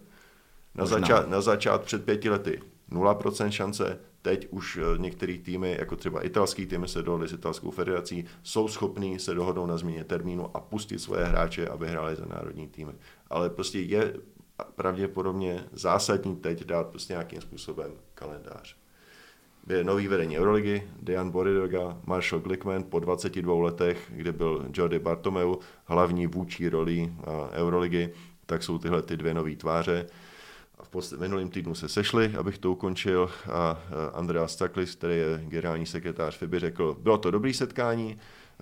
B: na, začát, na začát před pěti lety 0% šance, teď už eh, některé týmy, jako třeba italský týmy se dohodli s italskou federací, jsou schopní se dohodnout na změně termínu a pustit svoje hráče, aby hráli za národní týmy. Ale prostě je pravděpodobně zásadní teď dát prostě nějakým způsobem kalendář. Je nový vedení Euroligy, Dejan Boridoga, Marshall Glickman po 22 letech, kde byl Jordi Bartomeu, hlavní vůči roli Euroligy, tak jsou tyhle ty dvě nové tváře v minulým týdnu se sešli, abych to ukončil, a Andreas Staklis, který je generální sekretář FIBY, řekl, bylo to dobrý setkání,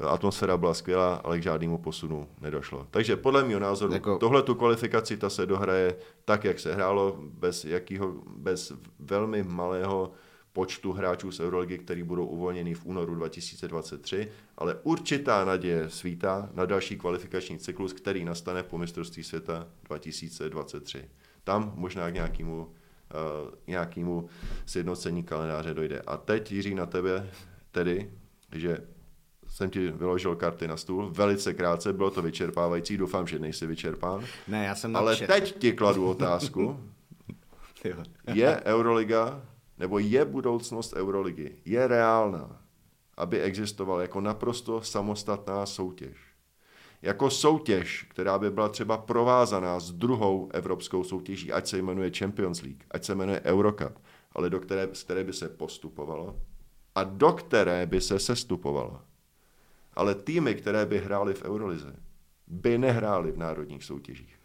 B: atmosféra byla skvělá, ale k žádnému posunu nedošlo. Takže podle mého názoru jako... tohle tu kvalifikaci ta se dohraje tak, jak se hrálo, bez, jakýho, bez velmi malého počtu hráčů z Euroligy, který budou uvolněni v únoru 2023, ale určitá naděje svítá na další kvalifikační cyklus, který nastane po mistrovství světa 2023 tam možná k nějakému, uh, nějakému sjednocení kalendáře dojde. A teď, Jiří, na tebe tedy, že jsem ti vyložil karty na stůl, velice krátce, bylo to vyčerpávající, doufám, že nejsi vyčerpán.
A: Ne, já jsem
B: Ale teď ti kladu otázku, je Euroliga, nebo je budoucnost Euroligy, je reálná, aby existoval jako naprosto samostatná soutěž jako soutěž, která by byla třeba provázaná s druhou evropskou soutěží, ať se jmenuje Champions League, ať se jmenuje Eurocup, ale do které, z které by se postupovalo a do které by se sestupovalo. Ale týmy, které by hrály v Eurolize, by nehrály v národních soutěžích.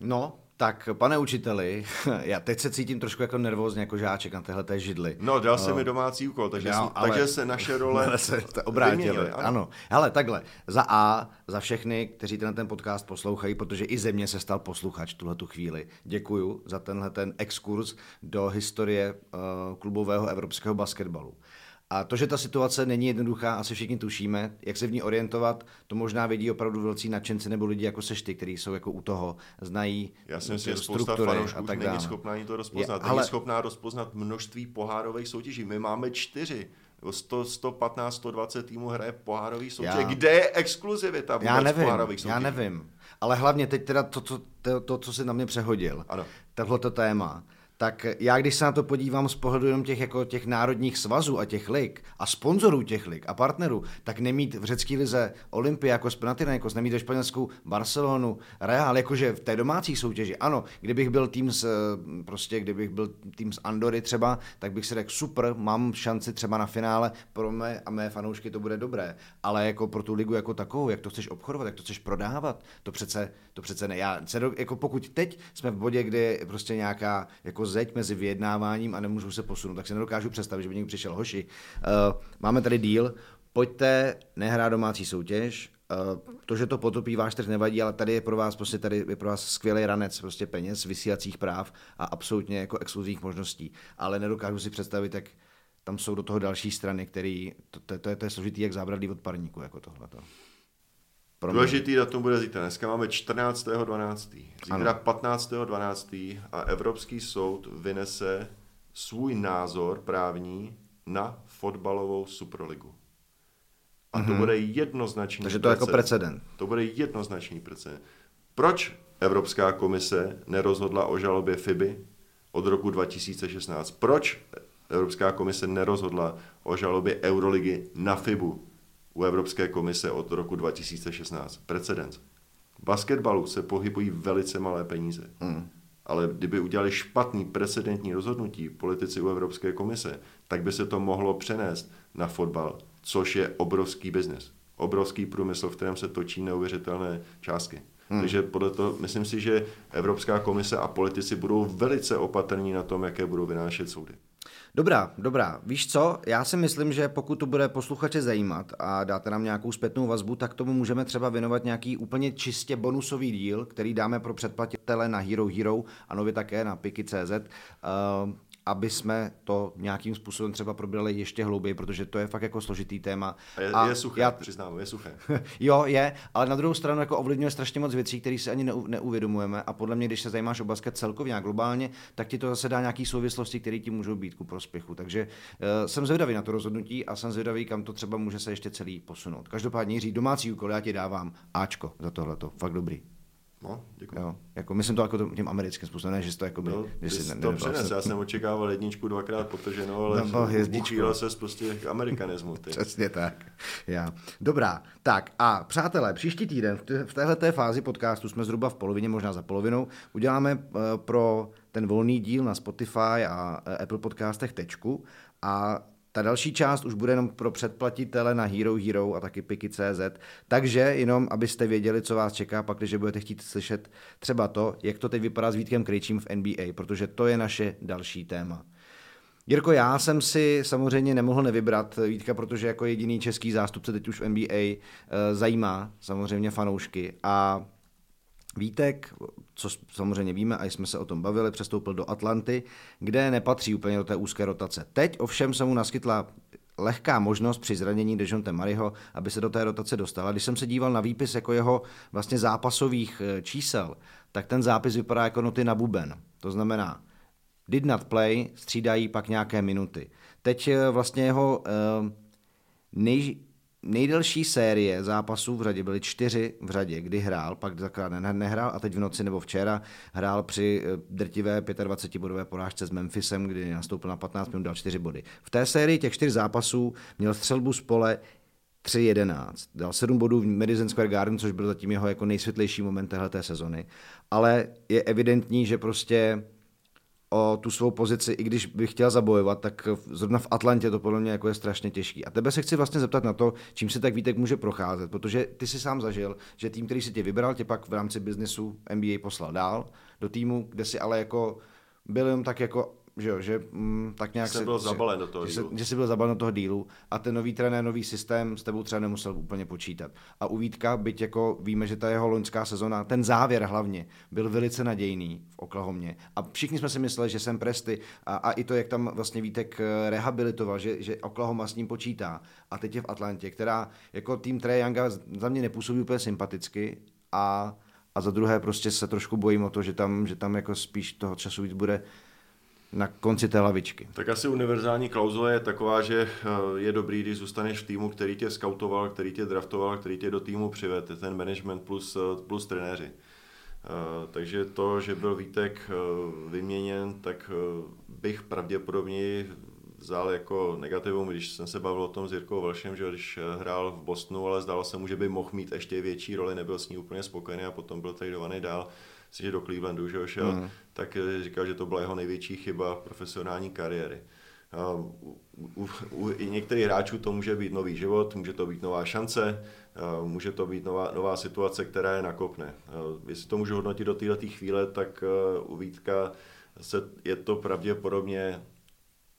A: No, tak, pane učiteli, já teď se cítím trošku jako nervózně, jako žáček na téhle té židli.
B: No, dal se mi domácí úkol, takže, no, ale, takže se naše role
A: se obrátily. Ano. ano. Hele, takhle, za A, za všechny, kteří ten, ten podcast poslouchají, protože i ze mě se stal posluchač tuhle tu chvíli. Děkuju za tenhle ten exkurs do historie uh, klubového evropského basketbalu. A to, že ta situace není jednoduchá, asi všichni tušíme, jak se v ní orientovat, to možná vědí opravdu velcí nadšenci nebo lidi jako sešty, kteří jsou jako u toho, znají
B: Já si myslím, že spousta fanoušků a tak není schopná ani to rozpoznat. Je, ale... Není schopná rozpoznat množství pohárových soutěží. My máme čtyři. 100, 115, 120 týmů hraje pohárový soutěž. Já... Kde je exkluzivita vůbec já nevím, pohárových soutěží?
A: Já nevím. Ale hlavně teď teda to, to, to, to co jsi na mě přehodil, ano. tohleto téma, tak já když se na to podívám z pohledu jenom těch, jako těch národních svazů a těch lig a sponzorů těch lig a partnerů, tak nemít v řecké lize Olympiakos, Panathinaikos, nemít ve Španělsku Barcelonu, Real, jakože v té domácí soutěži. Ano, kdybych byl tým z, prostě kdybych byl tým z Andory třeba, tak bych si řekl super, mám šanci třeba na finále, pro mé a mé fanoušky to bude dobré, ale jako pro tu ligu jako takovou, jak to chceš obchodovat, jak to chceš prodávat, to přece, to přece ne. Já jako pokud teď jsme v bodě, kdy prostě nějaká jako zeď mezi vyjednáváním a nemůžu se posunout, tak si nedokážu představit, že by někdo přišel, hoši, uh, máme tady díl, pojďte nehrát domácí soutěž, Uh, to, že to potopí váš trh nevadí, ale tady je pro vás prostě tady je pro vás skvělý ranec prostě peněz, vysílacích práv a absolutně jako exkluzivních možností. Ale nedokážu si představit, jak tam jsou do toho další strany, který, to, to, to, je, to je složitý jak zábradlí od parníku, jako tohle.
B: Pro Důležitý datum bude zítra. Dneska máme 14.12. Zítra 15.12. a Evropský soud vynese svůj názor právní na fotbalovou superligu. A to mm-hmm. bude jednoznačný
A: Takže to je jako precedent.
B: To bude jednoznačný precedent. Proč Evropská komise nerozhodla o žalobě FIBY od roku 2016? Proč Evropská komise nerozhodla o žalobě Euroligy na FIBu u Evropské komise od roku 2016. Precedens. V basketbalu se pohybují velice malé peníze. Mm. Ale kdyby udělali špatný precedentní rozhodnutí politici u Evropské komise, tak by se to mohlo přenést na fotbal, což je obrovský biznes. Obrovský průmysl, v kterém se točí neuvěřitelné částky. Hmm. Takže podle toho, myslím si, že Evropská komise a politici budou velice opatrní na tom, jaké budou vynášet soudy.
A: Dobrá, dobrá. Víš co? Já si myslím, že pokud to bude posluchače zajímat a dáte nám nějakou zpětnou vazbu, tak tomu můžeme třeba věnovat nějaký úplně čistě bonusový díl, který dáme pro předplatitele na Hero Hero a nově také na Piki.cz. Uh, aby jsme to nějakým způsobem třeba probrali ještě hlouběji, protože to je fakt jako složitý téma.
B: A je, a je suché, já... přiznám, je suché.
A: jo, je, ale na druhou stranu jako ovlivňuje strašně moc věcí, které si ani neu, neuvědomujeme a podle mě, když se zajímáš o basket celkově a globálně, tak ti to zase dá nějaký souvislosti, které ti můžou být ku prospěchu. Takže uh, jsem zvědavý na to rozhodnutí a jsem zvědavý, kam to třeba může se ještě celý posunout. Každopádně Jiří, domácí úkol, já ti dávám Ačko za tohleto, fakt dobrý.
B: No, děkuji.
A: Jo, jako myslím to jako tím americkým způsobem, ne, že to jako by,
B: no, že si ne, to přines, já jsem očekával jedničku dvakrát potrženou, ale no, uchýlil se prostě k amerikanismu. Ty.
A: Přesně tak. Já. Dobrá, tak a přátelé, příští týden v této fázi podcastu jsme zhruba v polovině, možná za polovinou, uděláme uh, pro ten volný díl na Spotify a uh, Apple podcastech tečku a ta další část už bude jenom pro předplatitele na Hero Hero a taky Piki.cz, takže jenom abyste věděli, co vás čeká, pak když budete chtít slyšet třeba to, jak to teď vypadá s Vítkem Krejčím v NBA, protože to je naše další téma. Jirko, já jsem si samozřejmě nemohl nevybrat Vítka, protože jako jediný český zástupce teď už v NBA eh, zajímá samozřejmě fanoušky a Vítek, co samozřejmě víme, a jsme se o tom bavili, přestoupil do Atlanty, kde nepatří úplně do té úzké rotace. Teď ovšem se mu naskytla lehká možnost při zranění Dejonte Mariho, aby se do té rotace dostal. A když jsem se díval na výpis jako jeho vlastně zápasových eh, čísel, tak ten zápis vypadá jako noty na buben. To znamená, did not play, střídají pak nějaké minuty. Teď eh, vlastně jeho uh, nej, nejdelší série zápasů v řadě byly čtyři v řadě, kdy hrál, pak dvakrát nehrál a teď v noci nebo včera hrál při eh, drtivé 25-bodové porážce s Memphisem, kdy nastoupil na 15 minut, dal 4 body. V té sérii těch čtyř zápasů měl střelbu z pole 3-11. Dal 7 bodů v Madison Square Garden, což byl zatím jeho jako nejsvětlejší moment téhleté sezony. Ale je evidentní, že prostě o tu svou pozici, i když bych chtěl zabojovat, tak zrovna v Atlantě to podle mě jako je strašně těžký. A tebe se chci vlastně zeptat na to, čím se tak Vítek může procházet, protože ty si sám zažil, že tým, který si tě vybral, tě pak v rámci biznesu NBA poslal dál do týmu, kde si ale jako byl jen tak jako že jo, že mm, tak nějak
B: se, byl zabalen do toho
A: že, dílu. že jsi byl zabalen do toho dílu a ten nový trenér, nový systém s tebou třeba nemusel úplně počítat. A u Vítka, byť jako víme, že ta jeho loňská sezona, ten závěr hlavně, byl velice nadějný v Oklahomě. A všichni jsme si mysleli, že jsem Presty a, a i to, jak tam vlastně Vítek eh, rehabilitoval, že, že Oklahoma s ním počítá. A teď je v Atlantě, která jako tým Trae Younga za mě nepůsobí úplně sympaticky a a za druhé prostě se trošku bojím o to, že tam, že tam jako spíš toho času víc bude na konci té lavičky.
B: Tak asi univerzální klauzule je taková, že eh, je dobrý, když zůstaneš v týmu, který tě skautoval, který tě draftoval, který tě do týmu přivede, ten management plus, eh, plus trenéři. Eh, takže to, že byl Vítek vyměněn, tak bych pravděpodobně vzal jako negativum, když jsem se bavil o tom s Jirkou Velšem, že když hrál v Bostonu, ale zdálo se mu, že by mohl mít ještě větší roli, nebyl s ní úplně spokojený a potom byl tradovaný dál si, že do Clevelandu že šel, mm. tak eh, říkal, že to byla jeho největší chyba profesionální kariéry. U, u, u některých hráčů to může být nový život, může to být nová šance, může to být nová, nová situace, která je nakopne. Jestli to můžu hodnotit do této chvíle, tak eh, u Vítka se, je to pravděpodobně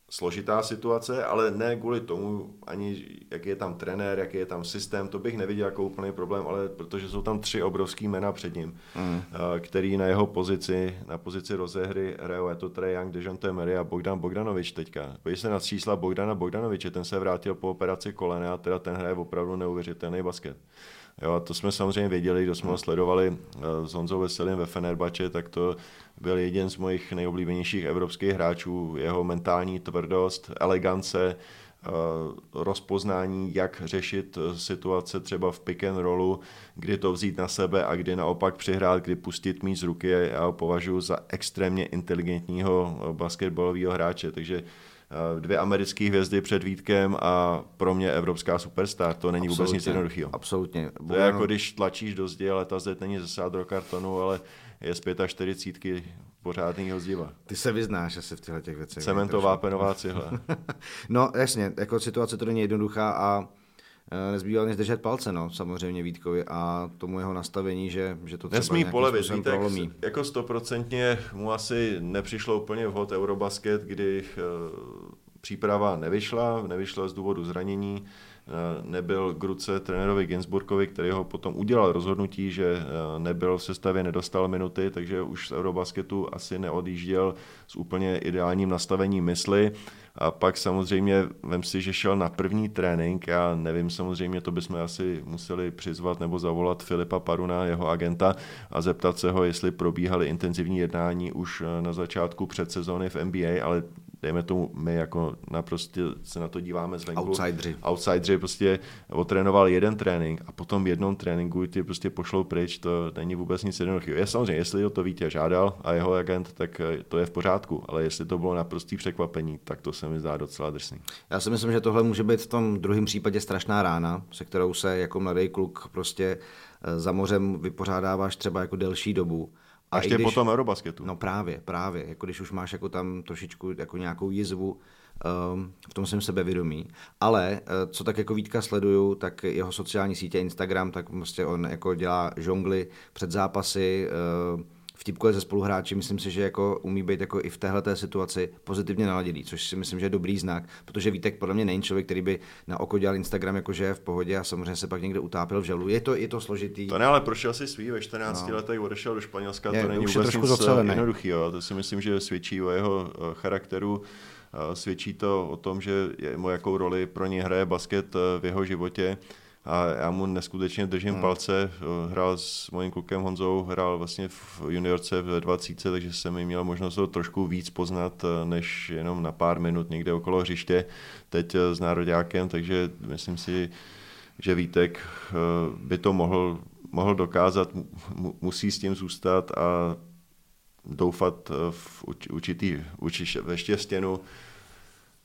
B: složitá situace, ale ne kvůli tomu, ani jaký je tam trenér, jaký je tam systém, to bych neviděl jako úplný problém, ale protože jsou tam tři obrovský jména před ním, mm. který na jeho pozici, na pozici rozehry hrajou, je to Trey Young, Dejounte Murray a Bogdan Bogdanovič teďka. Pojď se na čísla Bogdana Bogdanoviče, ten se vrátil po operaci kolena a teda ten hraje opravdu neuvěřitelný basket. Jo, to jsme samozřejmě věděli, kdo jsme ho sledovali eh, s Honzou Veselým ve Fenerbače, tak to byl jeden z mojich nejoblíbenějších evropských hráčů. Jeho mentální tvrdost, elegance, eh, rozpoznání, jak řešit eh, situace třeba v pick and rollu, kdy to vzít na sebe a kdy naopak přihrát, kdy pustit mít z ruky. Já ho považuji za extrémně inteligentního basketbalového hráče, takže dvě americké hvězdy před Vítkem a pro mě evropská superstar. To není absolutně, vůbec nic jednoduchého.
A: Absolutně.
B: To je jako když tlačíš do zdi, ale ta zeď není ze sádro kartonu, ale je z 45 pořádného zdiva.
A: Ty se vyznáš asi v těchto těch věcech.
B: Cementová penová cihla.
A: no jasně, jako situace to není jednoduchá a nezbývá než držet palce, no, samozřejmě Vítkovi a tomu jeho nastavení, že, že to
B: třeba Nesmí polevit, Vítek, prolomí. jako stoprocentně mu asi nepřišlo úplně vhod Eurobasket, kdy uh, příprava nevyšla, nevyšla z důvodu zranění, Eh, nebyl k ruce trenérovi Ginsburgovi, který ho potom udělal rozhodnutí, že eh, nebyl v sestavě, nedostal minuty, takže už z Eurobasketu asi neodjížděl s úplně ideálním nastavením mysli. A pak samozřejmě, vem si, že šel na první trénink, já nevím, samozřejmě to bychom asi museli přizvat nebo zavolat Filipa Paruna, jeho agenta, a zeptat se ho, jestli probíhaly intenzivní jednání už eh, na začátku předsezóny v NBA, ale dejme tomu, my jako naprosto se na to díváme zvenku.
A: Outsideri.
B: Outsideri prostě otrénoval jeden trénink a potom v jednom tréninku ty prostě pošlou pryč, to není vůbec nic jednoduchého. Je samozřejmě, jestli to Vítě žádal a jeho agent, tak eh, to je v pořádku, ale jestli to bylo naprostý překvapení, tak to se mi zdá docela drsný.
A: Já si myslím, že tohle může být v tom druhém případě strašná rána, se kterou se jako mladý kluk prostě eh, za mořem vypořádáváš třeba jako delší dobu
B: a ještě když, potom Eurobasketu.
A: No právě, právě. Jako když už máš jako tam trošičku jako nějakou jizvu um, v tom jsem sebevědomý. Ale uh, co tak jako Vítka sleduju, tak jeho sociální sítě Instagram, tak prostě on jako dělá žongly před zápasy, uh, vtipkuje ze spoluhráči, myslím si, že jako umí být jako i v téhle situaci pozitivně naladěný, což si myslím, že je dobrý znak, protože Vítek podle mě není člověk, který by na oko dělal Instagram jako že je v pohodě a samozřejmě se pak někde utápil v želu. Je to, je to složitý.
B: To ne, ale prošel si svý ve 14 no. letech, odešel do Španělska, je, to není vůbec nic eh, jednoduchý. To si myslím, že svědčí o jeho eh, charakteru. Eh, svědčí to o tom, že je, jakou roli pro ně hraje basket v jeho životě a já mu neskutečně držím hmm. palce. Hrál s mojím klukem Honzou, hrál vlastně v juniorce v 20, takže jsem mi měl možnost ho trošku víc poznat, než jenom na pár minut někde okolo hřiště. Teď s nároďákem, takže myslím si, že Vítek eh, by to mohl, mohl dokázat, musí s tím zůstat a doufat v určitý, určitý ve štěstěnu,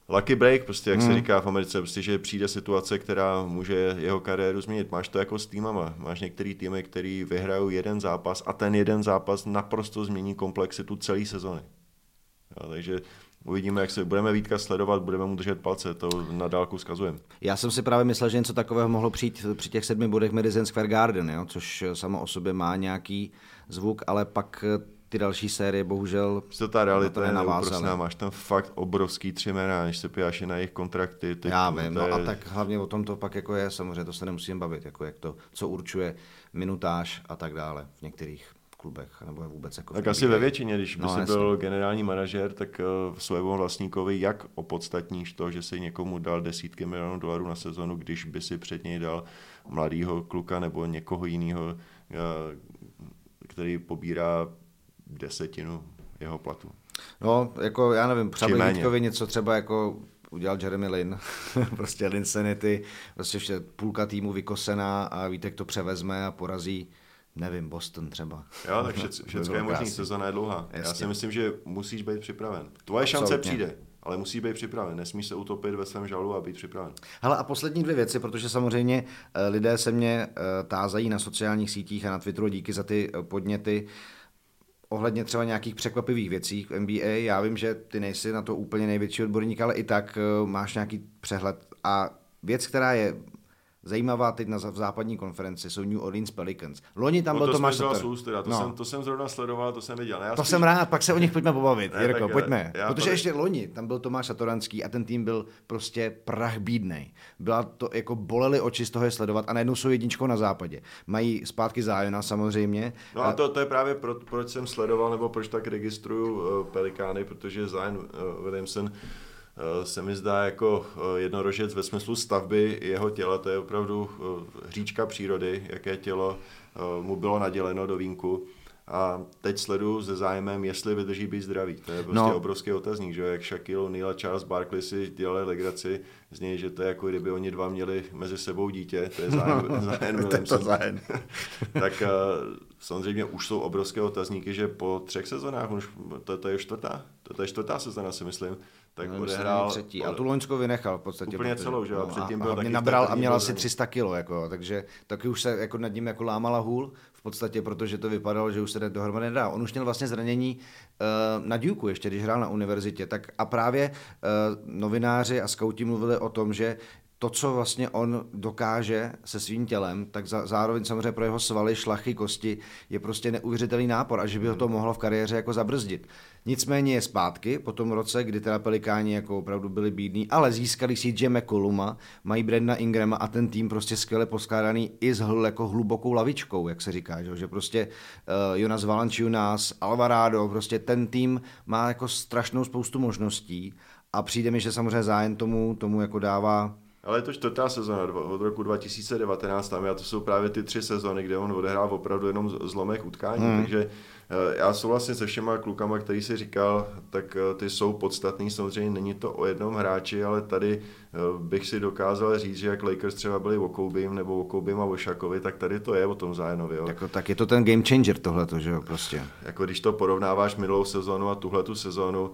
B: lucky break, prostě jak hmm. se říká v Americe, prostě, že přijde situace, která může jeho kariéru změnit. Máš to jako s týmama. Máš některý týmy, který vyhrajou jeden zápas a ten jeden zápas naprosto změní komplexitu celé sezony. Jo, takže Uvidíme, jak se budeme Vítka sledovat, budeme mu držet palce, to na dálku zkazujeme.
A: Já jsem si právě myslel, že něco takového mohlo přijít při těch sedmi bodech Madison Square Garden, jo? což samo o sobě má nějaký zvuk, ale pak ty další série bohužel
B: to ta realita je neúprosná, máš tam fakt obrovský tři jména, než se pijáš na jejich kontrakty.
A: Ty, Já vím, no je... a tak hlavně o tom to pak jako je, samozřejmě to se nemusím bavit, jako jak to, co určuje minutáž a tak dále v některých klubech, nebo vůbec jako
B: Tak asi ve většině, když by no, si jasný. byl generální manažer, tak uh, svému vlastníkovi jak opodstatníš to, že si někomu dal desítky milionů dolarů na sezonu, když by si před něj dal mladýho kluka nebo někoho jiného, uh, který pobírá desetinu jeho platu.
A: No, jako já nevím, třeba Vítkovi něco třeba jako udělal Jeremy Lin, prostě Linsanity, prostě ještě půlka týmu vykosená a Vítek to převezme a porazí nevím, Boston třeba.
B: Jo, tak všechno je možný, sezona je dlouhá. Jasně. Já si myslím, že musíš být připraven. Tvoje šance přijde, ale musí být připraven. Nesmíš se utopit ve svém žalu a být připraven.
A: Hele, a poslední dvě věci, protože samozřejmě eh, lidé se mě eh, tázají na sociálních sítích a na Twitteru díky za ty eh, podněty ohledně třeba nějakých překvapivých věcí v NBA. Já vím, že ty nejsi na to úplně největší odborník, ale i tak uh, máš nějaký přehled. A věc, která je zajímavá teď na v západní konferenci, jsou New Orleans Pelicans. Loni tam no, byl
B: to
A: Tomáš
B: Sutter. teda. To, no. jsem, to jsem zrovna sledoval, to jsem viděl.
A: Já to spíš... jsem rád, pak se o nich pojďme pobavit, ne, Jirko, pojďme. Já, Protože ještě loni tam byl Tomáš Satoranský a ten tým byl prostě prach bídnej. Byla to, jako bolely oči z toho je sledovat a najednou jsou jedničkou na západě. Mají zpátky zájona samozřejmě.
B: No a to, to je právě pro, proč jsem sledoval, nebo proč tak registruju uh, Pelikány, protože Zion uh, Williamson Eh, se mi zdá jako eh, jednorožec ve smyslu stavby jeho těla, to je opravdu eh, hříčka přírody, jaké tělo mu bylo naděleno do vínku. A teď sleduju se zájmem, jestli vydrží být zdravý. To je prostě no. obrovský otazník, že jak Shaquille O'Neal a Charles Barkley si dělali legraci z něj, že to je jako kdyby oni dva měli mezi sebou dítě, to je zájem, zájem
A: to zájem.
B: tak samozřejmě už jsou obrovské otazníky, že po třech sezónách, už to, to je čtvrtá, to, to je čtvrtá sezóna si myslím, tak no, odehrál...
A: Třetí. A tu loňskou vynechal v podstatě.
B: Úplně protože, celou, že jo? No,
A: předtím byl a taky nabral a měl asi 300 kilo, jako, takže taky už se jako nad ním jako lámala hůl v podstatě, protože to vypadalo, že už se dohromady nedá. On už měl vlastně zranění uh, na Duke ještě, když hrál na univerzitě, tak a právě uh, novináři a skauti mluvili o tom, že to, co vlastně on dokáže se svým tělem, tak za, zároveň samozřejmě pro jeho svaly, šlachy, kosti je prostě neuvěřitelný nápor a že by ho to mohlo v kariéře jako zabrzdit. Nicméně je zpátky po tom roce, kdy teda Pelikáni jako opravdu byli bídní, ale získali si Jeme Koluma, mají Brenda Ingrama a ten tým prostě skvěle poskládaný i s hl, jako hlubokou lavičkou, jak se říká, že, že prostě uh, Jonas Valanciunas, Alvarado, prostě ten tým má jako strašnou spoustu možností a přijde mi, že samozřejmě zájem tomu, tomu jako dává
B: ale je to čtvrtá sezona od roku 2019 tam a to jsou právě ty tři sezony, kde on odehrál opravdu jenom zlomek utkání, hmm. takže eh, já souhlasím se všema klukama, který si říkal, tak eh, ty jsou podstatný, samozřejmě není to o jednom hráči, ale tady eh, bych si dokázal říct, že jak Lakers třeba byli o Koubim nebo o Koubim a o Šakovi, tak tady to je o tom Zájenovi.
A: Jako, tak je to ten game changer tohle, že jo, prostě.
B: Jako když to porovnáváš minulou sezonu a tuhle tu sezonu,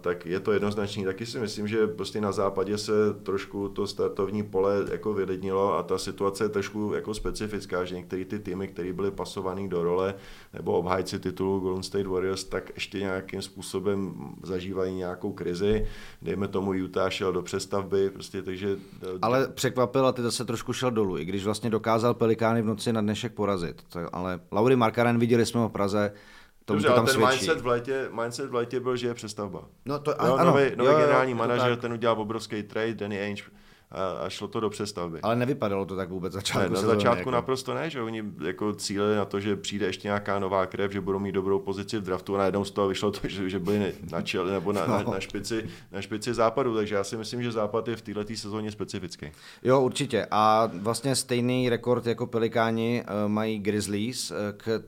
B: tak je to jednoznačný. Taky si myslím, že prostě na západě se trošku to startovní pole jako vylidnilo a ta situace je trošku jako specifická, že některé ty týmy, které byly pasované do role nebo obhájci titulu Golden State Warriors, tak ještě nějakým způsobem zažívají nějakou krizi. Dejme tomu Utah šel do přestavby, prostě takže...
A: Ale překvapil a ty zase trošku šel dolů, i když vlastně dokázal Pelikány v noci na dnešek porazit. Ale Laury Markaren viděli jsme ho v Praze,
B: tomu Dobře, to tam ten svědčí. mindset v, létě, mindset v létě byl, že je přestavba. No to, jo, ano, nový, nový jo, generální jo, manažer, ten udělal obrovský trade, Danny Ainge a, a šlo to do přestavby.
A: Ale nevypadalo to tak vůbec začátku.
B: Ne, na začátku jako... naprosto ne, že oni jako cílili na to, že přijde ještě nějaká nová krev, že budou mít dobrou pozici v draftu a najednou z toho vyšlo to, že, že byli na čele nebo na, no. na, na, špici, na špici západu, takže já si myslím, že západ je v této sezóně specifický.
A: Jo, určitě. A vlastně stejný rekord jako Pelikáni uh, mají Grizzlies, uh,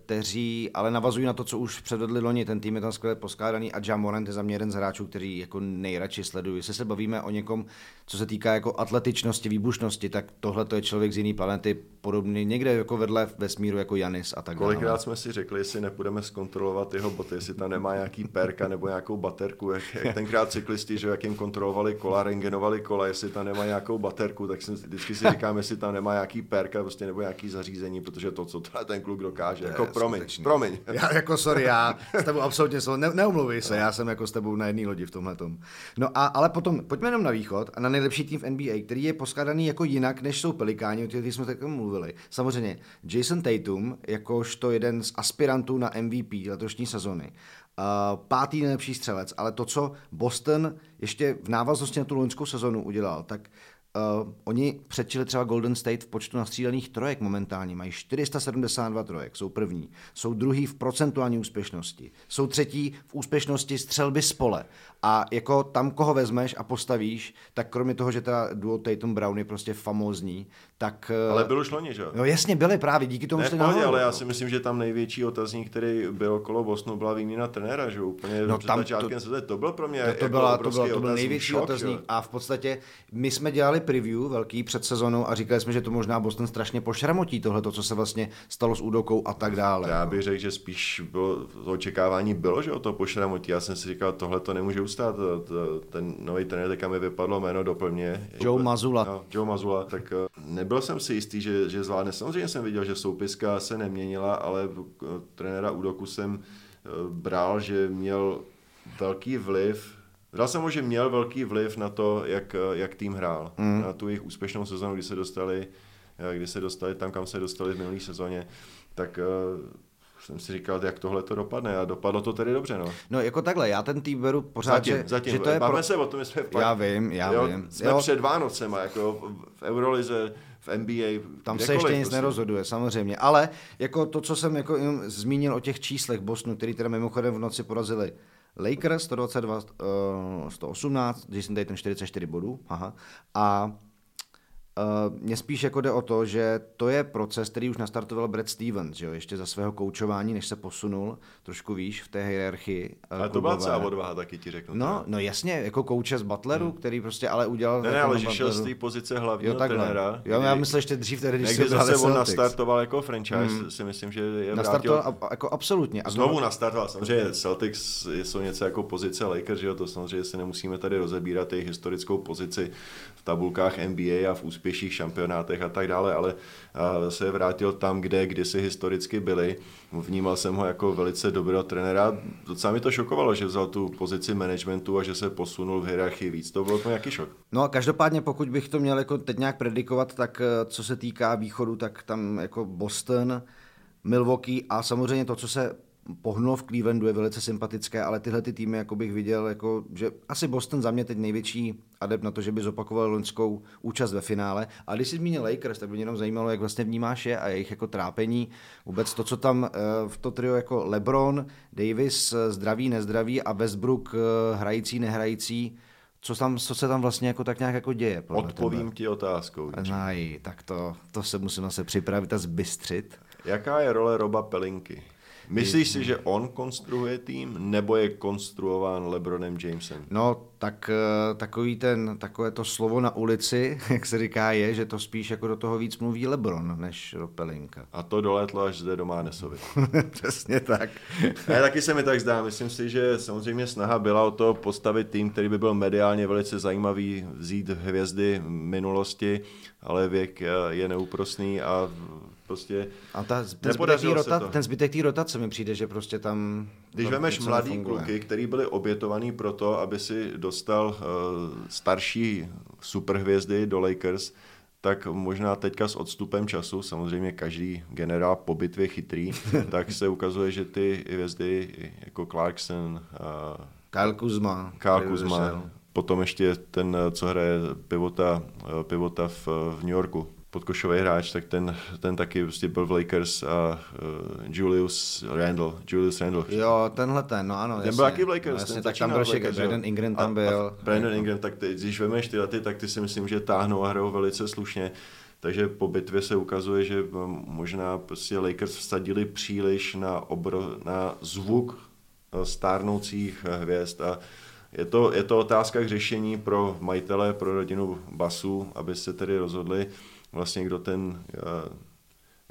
A: kteří ale navazují na to, co už předvedli loni. Ten tým je tam skvěle poskládaný a Jamorant je za mě jeden z hráčů, který jako nejradši sleduju. Jestli se bavíme o někom, co se týká jako atletičnosti, výbušnosti, tak tohle to je člověk z jiné planety, podobný někde jako vedle vesmíru jako Janis a tak
B: dále. Kolikrát jsme si řekli, jestli nepůjdeme zkontrolovat jeho boty, jestli tam nemá nějaký perka nebo nějakou baterku, jak, jak tenkrát cyklisti, že jak jim kontrolovali kola, rengenovali kola, jestli tam nemá nějakou baterku, tak si, vždycky si říkám, jestli tam nemá nějaký perka prostě, nebo nějaký zařízení, protože to, co ten kluk dokáže, jako promiň, skutečný. promiň.
A: Já, jako sorry, já s tebou absolutně ne, neumluvím se, já jsem jako s tebou na jedné lodi v tomhle tom. No a, ale potom, pojďme jenom na východ a na nejlepší tým v NBA, který je poskládaný jako jinak, než jsou Pelikáni, o těch jsme tak mluvili. Samozřejmě Jason Tatum, jakožto jeden z aspirantů na MVP letošní sezony, uh, pátý nejlepší střelec, ale to, co Boston ještě v návaznosti na tu loňskou sezonu udělal, tak Uh, oni předčili třeba Golden State v počtu nastřílených trojek momentálně. Mají 472 trojek, jsou první. Jsou druhý v procentuální úspěšnosti. Jsou třetí v úspěšnosti střelby z pole. A jako tam, koho vezmeš a postavíš, tak kromě toho, že ta duo Tatum Brown je prostě famózní, tak...
B: Eh, ale byl už loni, že jo?
A: No jasně, byly právě, díky tomu
B: ne, jste nahoru, ale já si myslím, že tam největší otazník, který byl okolo Bosnu, byla výměna trenéra, že úplně no, tam začátkem to, to byl pro mě to, to, jako byla, to, byla, to byl největší šok, otazník.
A: Jo? A v podstatě my jsme dělali preview velký před sezónou a říkali jsme, že to možná Boston strašně pošramotí tohle, to, co se vlastně stalo s údokou a tak dále.
B: Já bych řekl, že spíš bylo, to očekávání bylo, že o to pošramotí. Já jsem si říkal, tohle to nemůže ustát. Ten nový trenér, teďka mi vypadlo jméno doplně.
A: Joe Mazula.
B: No, Joe Mazula, tak eh, nebyl jsem si jistý, že, že zvládne. Samozřejmě jsem viděl, že soupiska se neměnila, ale eh, trenéra Udoku jsem eh, bral, že měl velký vliv Dal jsem mu, že měl velký vliv na to, jak, jak tým hrál. Mm. Na tu jejich úspěšnou sezonu, kdy se dostali, kdy se dostali tam, kam se dostali v minulé sezóně. Tak jsem si říkal, jak tohle to dopadne a dopadlo to tedy dobře, no.
A: No jako takhle, já ten tým beru pořád,
B: zatím,
A: že,
B: zatím.
A: že to je
B: pro... se o tom, jsme
A: fakt, Já vím, já
B: jo,
A: vím.
B: Jsme jo. před Vánocema, jako v Eurolize, v NBA,
A: Tam se ještě nic prostě. nerozhoduje, samozřejmě. Ale jako to, co jsem jako zmínil o těch číslech Bosnu, který teda mimochodem v noci porazili Lakers 122, uh, 118, Jason Tatum 44 bodů, aha, a Uh, mně spíš jako jde o to, že to je proces, který už nastartoval Brad Stevens, že jo, ještě za svého koučování, než se posunul trošku výš v té hierarchii.
B: Uh, ale to byla celá odvaha, taky ti řeknu.
A: No, no jasně, jako kouče z Butleru, hmm. který prostě ale udělal...
B: Ne, ne ale že šel z té pozice hlavního jo, takhle. trenéra.
A: Jo, já myslím ještě dřív, tedy, když
B: se zase on nastartoval jako franchise, hmm. si myslím, že je
A: Nastartoval vrátil... jako absolutně.
B: A znovu nastartoval, samozřejmě Celtics jsou něco jako pozice Lakers, že jo, to samozřejmě se nemusíme tady rozebírat jejich historickou pozici tabulkách NBA a v, úspěšných šampionátech a tak dále, ale se vrátil tam, kde kdysi historicky byli. Vnímal jsem ho jako velice dobrého trenéra. Docela mi to šokovalo, že vzal tu pozici managementu a že se posunul v hierarchii víc. To bylo to nějaký šok.
A: No a každopádně, pokud bych to měl jako teď nějak predikovat, tak eh, co se týká východu, tak tam jako Boston, Milwaukee a samozřejmě to, co se pohnulo v Clevelandu je velice sympatické, ale tyhle ty týmy jako bych viděl, jako, že asi Boston za mě teď největší adept na to, že by zopakoval loňskou účast ve finále. A když jsi zmínil Lakers, tak by mě jenom zajímalo, jak vlastně vnímáš je a jejich jako trápení. Vůbec to, co tam eh, v to trio jako LeBron, Davis, eh, zdraví, nezdraví a Westbrook, eh, hrající, nehrající, co, tam, co se tam vlastně jako tak nějak jako děje?
B: Odpovím tebe? ti otázkou.
A: Naj, tak to, to se musím se připravit a zbystřit.
B: Jaká je role Roba Pelinky? Myslíš si, že on konstruuje tým, nebo je konstruován LeBronem Jamesem?
A: No, tak eh, takový ten, takové to slovo na ulici, jak se říká, je, že to spíš jako do toho víc mluví LeBron, než Ropelinka.
B: A to doletlo až zde do Mánesovi.
A: Přesně tak.
B: A taky se mi tak zdá. Myslím si, že samozřejmě snaha byla o to postavit tým, který by byl mediálně velice zajímavý, vzít hvězdy minulosti, ale věk je neúprosný a prostě
A: A ta, ten, zbytek rota, ten zbytek té rotace mi přijde, že prostě tam...
B: Když vemeš mladý nefunguje. kluky, který byli obětovaný pro to, aby si dostal uh, starší superhvězdy do Lakers, tak možná teďka s odstupem času, samozřejmě každý generál po bitvě chytrý, tak se ukazuje, že ty hvězdy jako Clarkson, uh,
A: Kyle Kuzma,
B: Kyle Kuzma potom ještě ten, co hraje pivota, pivota v, v New Yorku, podkošový hráč, tak ten, ten taky prostě byl v Lakers a uh, Julius Randle, Julius Randle.
A: Jo, tenhle ten, no ano.
B: Ten jasně, byl taky v Lakers. No,
A: jasně, tak tam byl ještě Brandon Ingram tam byl.
B: A, Brandon Ingram, tak ty, když vemeš tyhle, ty, tak ty si myslím, že táhnou a hrajou velice slušně. Takže po bitvě se ukazuje, že možná prostě Lakers vsadili příliš na, obro, na zvuk eh, stárnoucích hvězd a je to, je to otázka k řešení pro majitele, pro rodinu Basu, aby se tedy rozhodli, vlastně kdo ten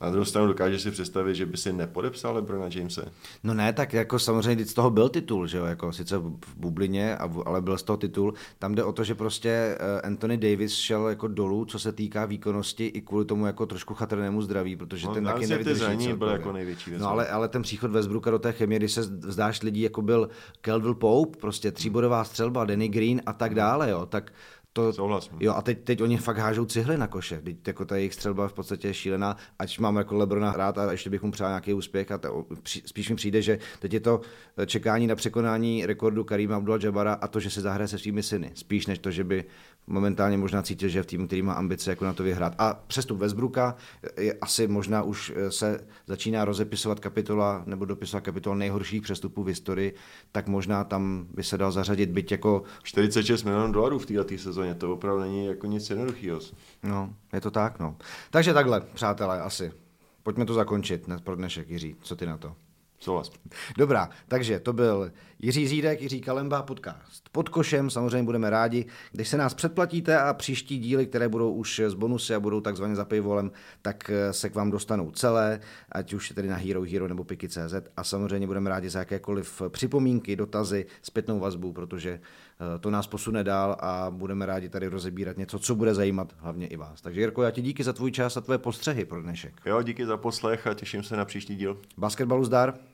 B: na druhou stranu dokáže si představit, že by si nepodepsal Lebrona Jamese?
A: No ne, tak jako samozřejmě z toho byl titul, že jo, jako sice v bublině, ale byl z toho titul. Tam jde o to, že prostě eh, Anthony Davis šel jako dolů, co se týká výkonnosti i kvůli tomu jako trošku chatrnému zdraví, protože no, ten taky nevydrží.
B: byl jako největší
A: No ale, ale ten příchod Westbrooka do té chemie, když se vzdáš lidí, jako byl Caldwell Pope, prostě tříbodová střelba, Danny Green a tak dále, jo, tak
B: to, Souhlasím.
A: Jo, a teď, teď oni fakt hážou cihly na koše. Teď jako ta jejich střelba v podstatě je šílená, ať mám jako Lebrona hrát a ještě bych mu přál nějaký úspěch. A to, spíš mi přijde, že teď je to čekání na překonání rekordu Karima Abdul Jabara a to, že se zahraje se svými syny. Spíš než to, že by momentálně možná cítil, že je v týmu, který má ambice jako na to vyhrát. A přestup Westbrooka je asi možná už se začíná rozepisovat kapitola nebo dopisovat kapitola nejhorších přestupů v historii, tak možná tam by se dal zařadit byť jako...
B: 46 milionů dolarů v této sezóně, to opravdu není jako nic jednoduchého.
A: No, je to tak, no. Takže takhle, přátelé, asi. Pojďme to zakončit pro dnešek, Jiří. Co ty na to?
B: Souhlas.
A: Dobrá, takže to byl Jiří Řídek, Jiří Kalemba, podcast pod košem. Samozřejmě budeme rádi, když se nás předplatíte a příští díly, které budou už z bonusy a budou takzvaně za paywallem, tak eh, se k vám dostanou celé, ať už je tedy na Hero Hero nebo Piki.cz a samozřejmě budeme rádi za jakékoliv připomínky, dotazy, zpětnou vazbu, protože eh, to nás posune dál a budeme rádi tady rozebírat něco, co bude zajímat hlavně i vás. Takže Jirko, já ti díky za tvůj čas a tvoje postřehy pro dnešek.
B: Jo, díky za poslech a těším se na příští díl.
A: Basketbalu zdar.